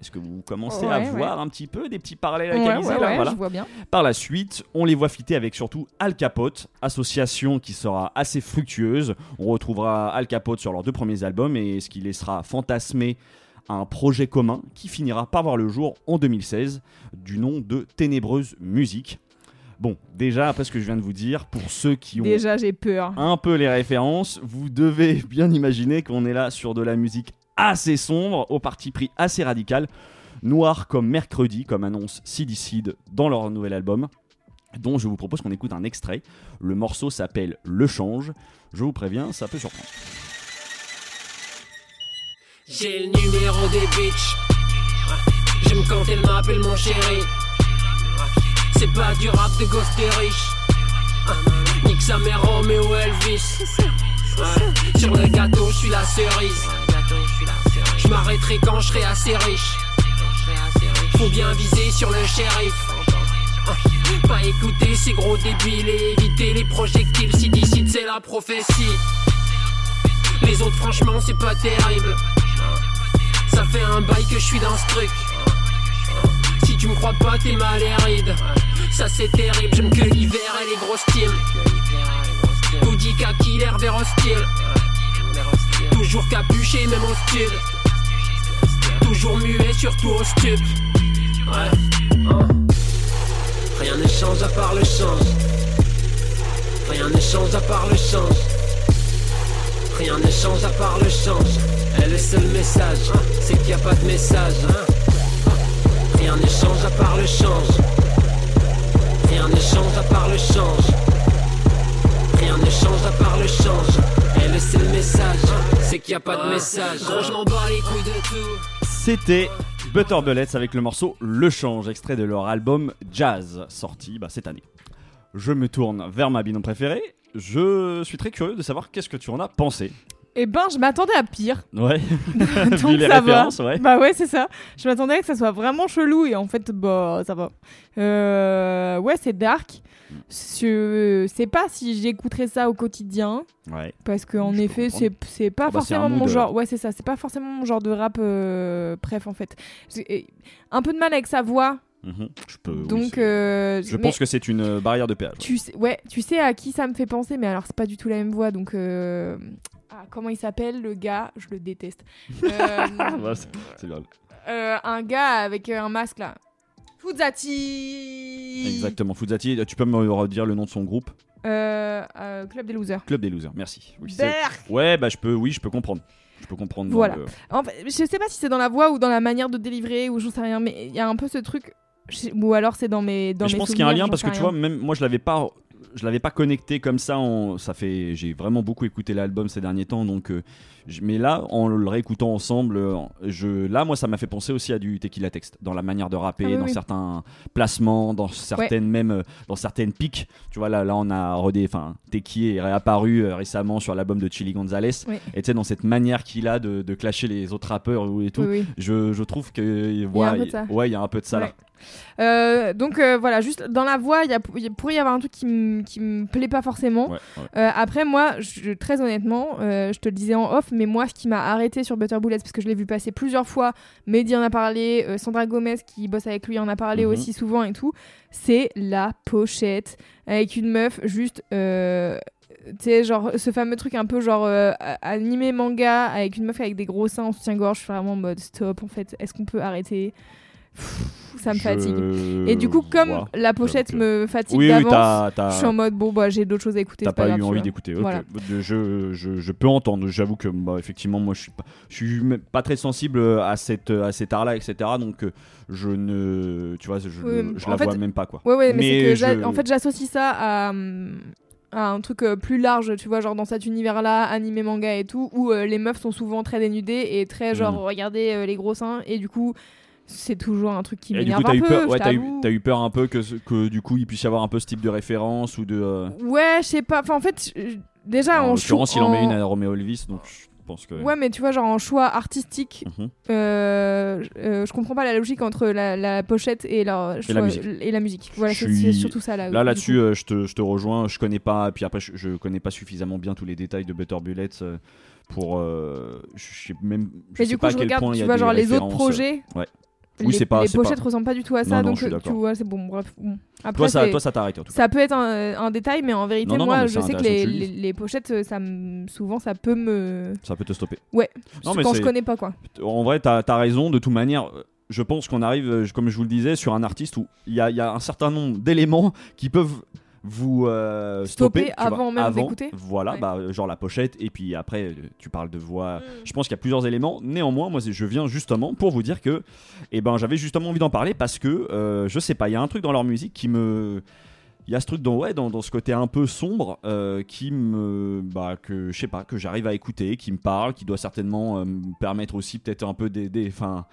[SPEAKER 2] Est-ce que vous commencez à
[SPEAKER 1] Ouais,
[SPEAKER 2] voir un petit peu des petits parallèles avec
[SPEAKER 1] Ouais,
[SPEAKER 2] là? Voilà.
[SPEAKER 1] je vois bien.
[SPEAKER 2] Par la suite, on les voit fitter avec surtout Al Capote, association qui sera assez fructueuse. On retrouvera Al Capote sur leurs deux premiers albums et ce qui laissera fantasmer un projet commun qui finira par voir le jour en 2016 du nom de Ténébreuse Musique. Bon, déjà, après ce que je viens de vous dire, pour ceux qui ont
[SPEAKER 1] Déjà, j'ai peur.
[SPEAKER 2] un peu les références, vous devez bien imaginer qu'on est là sur de la musique assez sombre, au parti pris assez radical, noir comme mercredi, comme annonce Seed dans leur nouvel album, dont je vous propose qu'on écoute un extrait. Le morceau s'appelle Le Change. Je vous préviens, ça peut surprendre.
[SPEAKER 6] J'ai le numéro des bitches. J'aime quand elle m'appelle mon chéri. C'est pas du rap de gosse des riches. Nique sa mère Romeo Elvis. Sur le gâteau, je suis la cerise. Je m'arrêterai quand je serai assez riche. Faut bien viser sur le shérif. Pas écouter ces gros débiles et éviter les projectiles si d'ici c'est la prophétie. Les autres, franchement, c'est pas terrible. Ça fait un bail que je suis dans ce truc. Si tu me crois pas, t'es maléride. Ça c'est terrible, j'aime que l'hiver et les grosses teams. Hoodie kaki, l'air vers hostile. Toujours capuché, même stud. Toujours muet, surtout au stup. Ouais. Rien ne change à part le change. Rien ne change à part le change. Rien ne change à part le change. Et le seul message, c'est qu'il n'y a pas de message. hein. Rien ne change à part le change. Rien ne change à part le change. Rien ne change à part le change. Et le seul message, c'est qu'il n'y a pas de message. Gros, je m'en bats les couilles de tout.
[SPEAKER 2] C'était Butter Bullets avec le morceau Le Change, extrait de leur album Jazz, sorti bah, cette année. Je me tourne vers ma binôme préférée. Je suis très curieux de savoir qu'est-ce que tu en as pensé.
[SPEAKER 1] Eh ben, je m'attendais à pire.
[SPEAKER 2] Ouais, *laughs* *laughs*
[SPEAKER 1] Donc
[SPEAKER 2] vu les
[SPEAKER 1] ça va.
[SPEAKER 2] ouais.
[SPEAKER 1] Bah ouais, c'est ça. Je m'attendais à que ça soit vraiment chelou et en fait, bah ça va. Euh, ouais, c'est dark. Je sais pas si j'écouterais ça au quotidien
[SPEAKER 2] Ouais.
[SPEAKER 1] parce que en
[SPEAKER 2] Je
[SPEAKER 1] effet, c'est c'est pas
[SPEAKER 2] Ah bah,
[SPEAKER 1] forcément mon genre. Ouais, c'est ça. C'est pas forcément mon genre de rap. Euh, bref, en fait, J'ai un peu de mal avec sa voix.
[SPEAKER 2] Mhm. Je peux.
[SPEAKER 1] Donc, euh,
[SPEAKER 2] je pense que c'est une euh, barrière de péage. ouais.
[SPEAKER 1] Tu sais, ouais, tu sais à qui ça me fait penser, mais alors c'est pas du tout la même voix, donc euh, ah, comment il s'appelle le gars? Je le déteste. *laughs* Euh,
[SPEAKER 2] c'est- bien.
[SPEAKER 1] euh, un gars avec euh, un masque là. Fuzati.
[SPEAKER 2] Exactement. Fuzati, tu peux me redire le nom de son groupe?
[SPEAKER 1] Euh, euh, Club des losers.
[SPEAKER 2] Club des losers. Merci. Oui, c'est-
[SPEAKER 1] Berk.
[SPEAKER 2] ouais, bah je peux. Oui, je peux comprendre. Je peux comprendre. dans
[SPEAKER 1] Voilà.
[SPEAKER 2] le-
[SPEAKER 1] En fait, je sais pas si c'est dans la voix ou dans la manière de délivrer ou j'en sais rien, mais il y a un peu ce truc. je- Ou alors c'est dans mes dans
[SPEAKER 2] Mais je
[SPEAKER 1] mes
[SPEAKER 2] pense qu'il y a un
[SPEAKER 1] souvenirs,
[SPEAKER 2] lien
[SPEAKER 1] j'en
[SPEAKER 2] parce
[SPEAKER 1] sais
[SPEAKER 2] que tu
[SPEAKER 1] rien.
[SPEAKER 2] vois, même moi je l'avais pas, je l'avais pas connecté comme ça. En, ça fait, j'ai vraiment beaucoup écouté l'album ces derniers temps, donc. Mais là, en le réécoutant ensemble, euh, je, là, moi, ça m'a fait penser aussi à du Tequila Text, dans la manière de rapper,
[SPEAKER 1] Ah oui,
[SPEAKER 2] dans
[SPEAKER 1] oui.
[SPEAKER 2] certains placements, dans certaines même, euh, dans certaines piques. Tu vois, là, là, on a redé, enfin, Teki est réapparu euh, récemment sur l'album de Chili Gonzalez,
[SPEAKER 1] Oui.
[SPEAKER 2] et tu sais, dans cette manière qu'il a de, de clasher les autres rappeurs et tout. Je, je trouve que
[SPEAKER 1] y a un peu de ça.
[SPEAKER 2] ouais, il y a un peu de ça là.
[SPEAKER 1] Euh, donc euh, voilà, juste dans la voix, il y il pourrait y avoir un truc qui me plaît pas forcément.
[SPEAKER 2] Ouais,
[SPEAKER 1] après, moi, je, très honnêtement, je te le disais en off, mais moi, ce qui m'a arrêté sur Butter Bullets, parce que je l'ai vu passer plusieurs fois, Mehdi en a parlé, euh, Sandra Gomez qui bosse avec lui en a parlé
[SPEAKER 2] Mhm.
[SPEAKER 1] aussi souvent et tout, c'est la pochette avec une meuf juste. euh, tu sais, genre ce fameux truc un peu genre euh, animé manga avec une meuf avec des gros seins en soutien-gorge. Je suis vraiment en mode stop, en fait, est-ce qu'on peut arrêter? Ça me
[SPEAKER 2] Je
[SPEAKER 1] fatigue. Et du coup, comme la pochette me fatigue
[SPEAKER 2] Oui, oui,
[SPEAKER 1] d'avance,
[SPEAKER 2] t'as- t'as-
[SPEAKER 1] je suis en mode bon, bah j'ai d'autres choses à écouter.
[SPEAKER 2] T'as pas,
[SPEAKER 1] grave,
[SPEAKER 2] eu envie d'écouter.
[SPEAKER 1] Voilà.
[SPEAKER 2] Je, je, je peux entendre. J'avoue que bah, effectivement, moi, je suis pas, je suis pas très sensible à cette à cet art-là, etc. Donc, euh, je ne, tu vois, je,
[SPEAKER 1] Oui,
[SPEAKER 2] la
[SPEAKER 1] fait-
[SPEAKER 2] vois même pas quoi.
[SPEAKER 1] Ouais, ouais, mais, c'est que en fait, j'associe ça à, à un truc euh, plus large, tu vois, genre dans cet univers-là, animé manga et tout, où euh, les meufs sont souvent très dénudées et très genre,
[SPEAKER 2] Mm.
[SPEAKER 1] regardez euh, les gros seins, et du coup, c'est toujours un truc qui
[SPEAKER 2] Et du
[SPEAKER 1] m'énerve
[SPEAKER 2] coup, t'as
[SPEAKER 1] un
[SPEAKER 2] eu
[SPEAKER 1] peu.
[SPEAKER 2] peur. Ouais, t'as eu, eu peur un peu que que du coup, il puisse y avoir un peu ce type de référence ou de. euh,
[SPEAKER 1] Ouais, je sais pas. Enfin, en fait, déjà,
[SPEAKER 2] en
[SPEAKER 1] en
[SPEAKER 2] l'occurrence, il en met une à Romeo Elvis, donc je pense que.
[SPEAKER 1] Ouais, mais tu vois, genre en choix artistique,
[SPEAKER 2] Mhm.
[SPEAKER 1] euh, euh, je comprends pas la logique entre la, la pochette et la, choix-
[SPEAKER 2] musique.
[SPEAKER 1] et la musique. Voilà,
[SPEAKER 2] suis-
[SPEAKER 1] c'est surtout ça là.
[SPEAKER 2] Là, là-dessus, euh, je, te, je te rejoins. Je connais pas. Et puis après, je, je connais pas suffisamment bien tous les détails de Butter Bullets euh, pour. euh, je sais même. Je
[SPEAKER 1] Mais
[SPEAKER 2] sais
[SPEAKER 1] du
[SPEAKER 2] pas
[SPEAKER 1] coup,
[SPEAKER 2] à
[SPEAKER 1] je regarde, tu vois, genre les autres projets.
[SPEAKER 2] ouais.
[SPEAKER 1] Les,
[SPEAKER 2] Oui, c'est pas-
[SPEAKER 1] les pochettes
[SPEAKER 2] pas-
[SPEAKER 1] ressemblent pas du tout à ça,
[SPEAKER 2] Non,
[SPEAKER 1] donc euh, tu vois, c'est bon, bref. bon. Après,
[SPEAKER 2] Toi, ça, toi, ça t'arrête en tout cas.
[SPEAKER 1] ça peut être un, un détail, mais en vérité,
[SPEAKER 2] Non,
[SPEAKER 1] moi, je sais que les, les, les pochettes, euh, ça me- souvent, ça peut me.
[SPEAKER 2] Ça peut te stopper.
[SPEAKER 1] Ouais,
[SPEAKER 2] Non, mais
[SPEAKER 1] quand je connais pas, quoi.
[SPEAKER 2] En vrai, t'as as raison. De toute manière, euh, je pense qu'on arrive, euh, comme je vous le disais, sur un artiste où il y a, il y a un certain nombre d'éléments qui peuvent vous euh,
[SPEAKER 1] Stopper
[SPEAKER 2] stopper, tu vois,
[SPEAKER 1] avant même d'écouter.
[SPEAKER 2] Voilà,
[SPEAKER 1] Ouais.
[SPEAKER 2] bah, genre la pochette, et puis après, euh, tu parles de voix.
[SPEAKER 1] Mm.
[SPEAKER 2] Je pense qu'il y a plusieurs éléments. Néanmoins, moi, je viens justement pour vous dire que, eh ben, j'avais justement envie d'en parler parce que, euh, je sais pas, il y a un truc dans leur musique qui me. il y a ce truc dans, ouais, dans, dans ce côté un peu sombre euh, qui me. Bah, que je sais pas, que j'arrive à écouter, qui me parle, qui doit certainement me permettre aussi peut-être un peu d'aider. Enfin.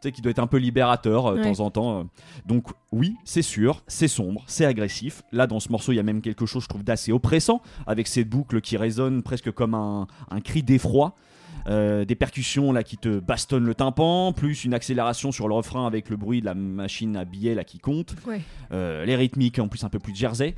[SPEAKER 2] Tu sais, qui doit être un peu libérateur euh, de
[SPEAKER 1] Ouais.
[SPEAKER 2] temps en temps. euh. Donc, oui, c'est sûr, c'est sombre, c'est agressif. Là, dans ce morceau, il y a même quelque chose, je trouve, d'assez oppressant, avec ces boucles qui résonnent presque comme un, un cri d'effroi. Euh, des percussions là qui te bastonnent le tympan, plus une accélération sur le refrain avec le bruit de la machine à billets là qui compte.
[SPEAKER 1] Ouais.
[SPEAKER 2] Euh, les rythmiques en plus un peu plus jersey.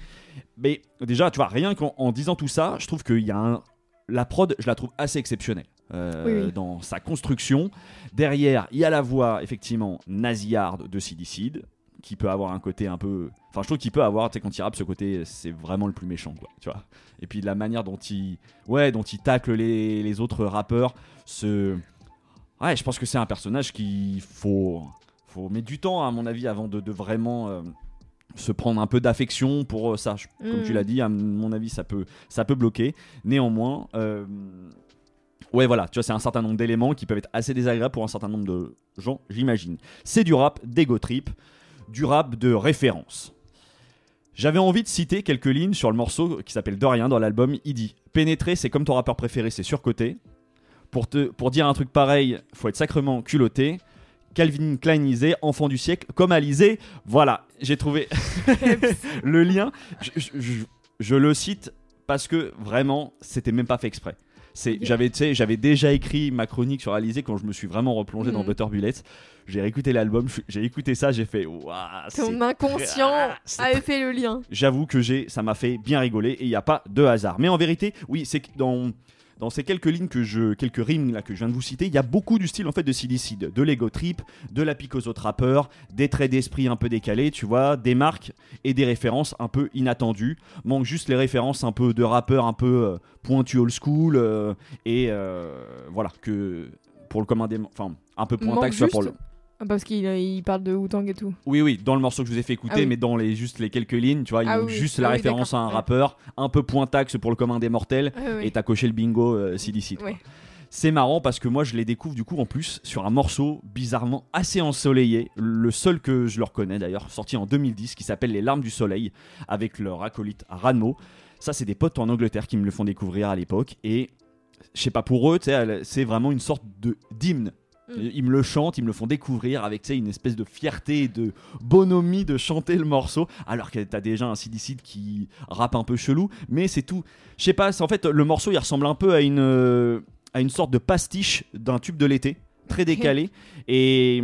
[SPEAKER 2] Mais déjà, tu vois, rien qu'en en disant tout ça, je trouve qu'il y a un. La prod, je la trouve assez exceptionnelle euh,
[SPEAKER 1] Oui, oui.
[SPEAKER 2] dans sa construction. Derrière, il y a la voix, effectivement, nasillarde de Sidicide, qui peut avoir un côté un peu. Enfin, je trouve qu'il peut avoir, tu sais, quand il rappe, ce côté, c'est vraiment le plus méchant, quoi, tu vois. Et puis la manière dont il. Ouais, dont il tacle les, les autres rappeurs, ce. Ouais, je pense que c'est un personnage qu'il faut. Faut mettre du temps, à mon avis, avant de, de vraiment. euh, se prendre un peu d'affection pour euh, ça. Comme
[SPEAKER 1] Mm.
[SPEAKER 2] tu l'as dit, à mon avis, ça peut, ça peut bloquer. Néanmoins, euh, ouais, voilà, tu vois, c'est un certain nombre d'éléments qui peuvent être assez désagréables pour un certain nombre de gens, j'imagine. C'est du rap d'ego trip, du rap de référence. J'avais envie de citer quelques lignes sur le morceau qui s'appelle De rien dans l'album. Il dit Pénétrer, c'est comme ton rappeur préféré, c'est surcoté. Pour, te, pour dire un truc pareil, faut être sacrément culotté. Calvin Kleinisé, enfant du siècle, comme Alizé. Voilà, j'ai trouvé *laughs* le lien. Je, je- je- je le cite parce que vraiment, c'était même pas fait exprès. C'est, j'avais, tu sais, j'avais déjà écrit ma chronique sur Alizé quand je me suis vraiment replongé dans
[SPEAKER 1] Mhm.
[SPEAKER 2] Butter Bullets. J'ai réécouté l'album, j'ai écouté ça, j'ai fait waouh. c'est
[SPEAKER 1] Ton inconscient
[SPEAKER 2] c'est
[SPEAKER 1] avait fait le lien.
[SPEAKER 2] j'avoue que j'ai, ça m'a fait bien rigoler et il n'y a pas de hasard. Mais en vérité, oui, c'est que dans, dans ces quelques lignes que je, quelques rimes là que je viens de vous citer, il y a beaucoup du style en fait de Silicide, de l'ego trip, de la pique aux autres rappeurs, des traits d'esprit un peu décalés, tu vois, des marques et des références un peu inattendues. Manque juste les références un peu de rappeurs un peu euh, pointu old school euh, et euh, voilà que pour le commun des, enfin un peu pointax vois, pour le
[SPEAKER 1] Ah, Parce qu'il il parle de Wu-Tang et tout.
[SPEAKER 2] oui, oui, dans le morceau que je vous ai fait écouter,
[SPEAKER 1] Ah oui.
[SPEAKER 2] mais dans les juste les quelques lignes, tu vois, il
[SPEAKER 1] Ah
[SPEAKER 2] manque
[SPEAKER 1] oui,
[SPEAKER 2] juste
[SPEAKER 1] ah
[SPEAKER 2] la
[SPEAKER 1] oui,
[SPEAKER 2] référence à un
[SPEAKER 1] d'accord, ouais.
[SPEAKER 2] rappeur, un peu pointaxe pour le commun des mortels,
[SPEAKER 1] ouais.
[SPEAKER 2] et t'as coché le bingo euh, quoi.
[SPEAKER 1] Ouais.
[SPEAKER 2] C'est marrant parce que moi je les découvre du coup en plus sur un morceau bizarrement assez ensoleillé, le seul que je leur connais d'ailleurs, sorti en 2010, qui s'appelle Les larmes du soleil, avec leur acolyte Ranmo. Ça c'est des potes en Angleterre qui me le font découvrir à l'époque, et je sais pas pour eux, tu sais, elle- c'est vraiment une sorte de d'hymne.
[SPEAKER 1] Mm.
[SPEAKER 2] Ils me le chantent, ils me le font découvrir avec une espèce de fierté et de bonhomie de chanter le morceau, alors que t'as déjà un Sidicide qui rappe un peu chelou, mais c'est tout. Je sais pas, en fait le morceau il ressemble un peu à une, euh, à une sorte de pastiche d'un tube de l'été, très décalé, *laughs* et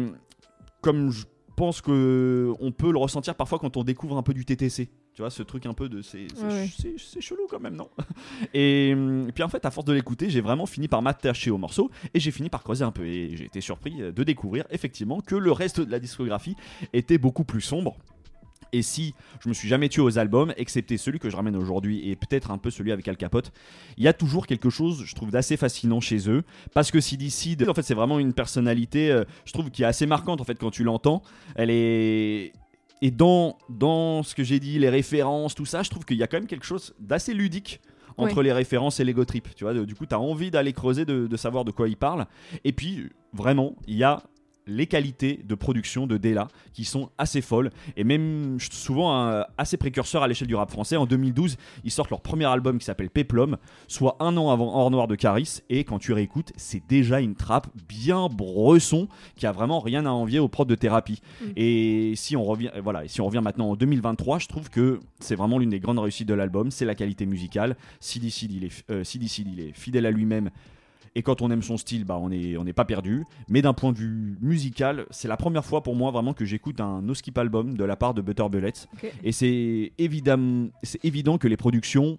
[SPEAKER 2] comme je pense que on peut le ressentir parfois quand on découvre un peu du TTC. Tu vois, ce truc un peu de. C'est
[SPEAKER 1] Ouais,
[SPEAKER 2] ch- chelou quand même, non? *laughs* Et, hum, et puis en fait, à force de l'écouter, j'ai vraiment fini par m'attacher au morceau et j'ai fini par creuser un peu. Et j'ai été surpris de découvrir effectivement que le reste de la discographie était beaucoup plus sombre. Et si je me suis jamais tué aux albums, excepté celui que je ramène aujourd'hui et peut-être un peu celui avec Al Capote, il y a toujours quelque chose, je trouve, d'assez fascinant chez eux. Parce que CD Seed, en fait, c'est vraiment une personnalité, euh, je trouve, qui est assez marquante en fait quand tu l'entends. Elle est. Et dans, dans ce que j'ai dit, les références, tout ça, je trouve qu'il y a quand même quelque chose d'assez ludique entre
[SPEAKER 1] Ouais.
[SPEAKER 2] les références et l'ego trip. Tu vois, du coup, tu as envie d'aller creuser, de, de savoir de quoi il parle. Et puis, vraiment, il y a les qualités de production de Della qui sont assez folles et même souvent euh, assez précurseurs à l'échelle du rap français. En 2012, ils sortent leur premier album qui s'appelle Peplum, soit un an avant Hors Noir de Caris. Et quand tu réécoutes, c'est déjà une trappe bien bresson qui a vraiment rien à envier aux prods de thérapie.
[SPEAKER 1] Mm.
[SPEAKER 2] Et si on revient, voilà, et si on revient maintenant en 2023, je trouve que c'est vraiment l'une des grandes réussites de l'album, c'est la qualité musicale. CD Seed, il est, euh, CD il est fidèle à lui-même. Et quand on aime son style, bah on n'est on pas perdu. Mais d'un point de vue musical, c'est la première fois pour moi vraiment que j'écoute un no skip album de la part de Butter Bullets. Et c'est évidemment, c'est évident que les productions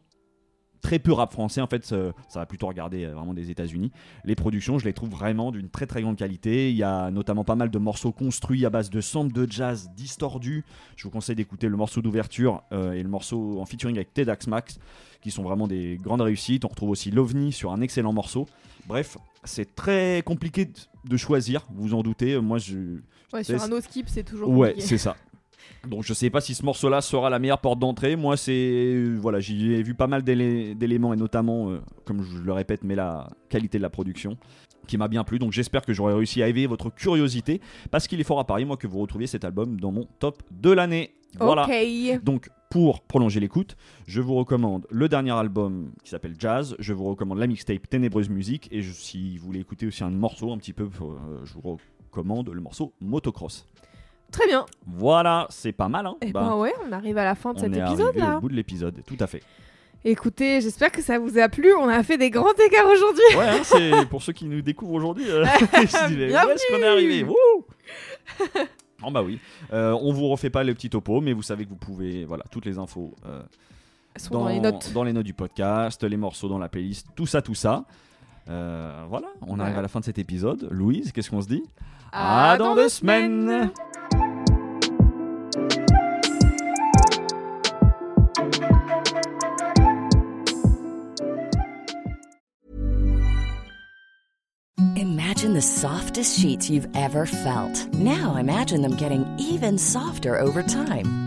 [SPEAKER 2] très peu rap français en fait ça, ça va plutôt regarder euh, vraiment des États-Unis. Les productions je les trouve vraiment d'une très très grande qualité. Il y a notamment pas mal de morceaux construits à base de samples de jazz distordus. Je vous conseille d'écouter le morceau d'ouverture euh, et le morceau en featuring avec TEDx Max qui sont vraiment des grandes réussites. On retrouve aussi l'OVNI sur un excellent morceau. Bref c'est très compliqué de- choisir vous en doutez. Moi je
[SPEAKER 1] Ouais, sur un no skip, c'est toujours
[SPEAKER 2] Ouais, c'est ça. Donc je sais pas si ce morceau-là sera la meilleure porte d'entrée. Moi, c'est euh, voilà, j'y ai vu pas mal d'élé- d'éléments et notamment, euh, comme je le répète, mais la qualité de la production qui m'a bien plu. Donc j'espère que j'aurai réussi à éveiller votre curiosité parce qu'il est fort à parier moi que vous retrouviez cet album dans mon top de l'année. Voilà.
[SPEAKER 1] Ok.
[SPEAKER 2] Donc Pour prolonger l'écoute, je vous recommande le dernier album qui s'appelle Jazz, je vous recommande la mixtape Ténébreuse Musique, et je- si vous voulez écouter aussi un morceau un petit peu, euh, je vous recommande le morceau Motocross.
[SPEAKER 1] Très bien.
[SPEAKER 2] Voilà, c'est pas mal, hein
[SPEAKER 1] Et
[SPEAKER 2] Bah,
[SPEAKER 1] ben ouais, on arrive à la fin de
[SPEAKER 2] on
[SPEAKER 1] cet
[SPEAKER 2] est
[SPEAKER 1] épisode
[SPEAKER 2] arrivé
[SPEAKER 1] là.
[SPEAKER 2] au bout de l'épisode, tout à fait.
[SPEAKER 1] Écoutez, j'espère que ça vous a plu. On a fait des grands écarts aujourd'hui.
[SPEAKER 2] Ouais, hein, c'est *laughs* pour ceux qui nous découvrent aujourd'hui. euh, *laughs* *laughs* où est-ce qu'on est arrivé? Wouh Oh bah oui, Euh, on vous refait pas le petit topo, mais vous savez que vous pouvez, voilà, toutes les infos euh,
[SPEAKER 1] sont dans, les notes.
[SPEAKER 2] dans les notes du podcast, les morceaux dans la playlist, tout ça, tout ça. Euh, voilà, on arrive à la fin de cet épisode. Louise, qu'est-ce qu'on se dit?
[SPEAKER 1] À
[SPEAKER 2] dans deux semaines.
[SPEAKER 7] Imagine the softest sheets you've ever felt. Now imagine them getting even softer over time.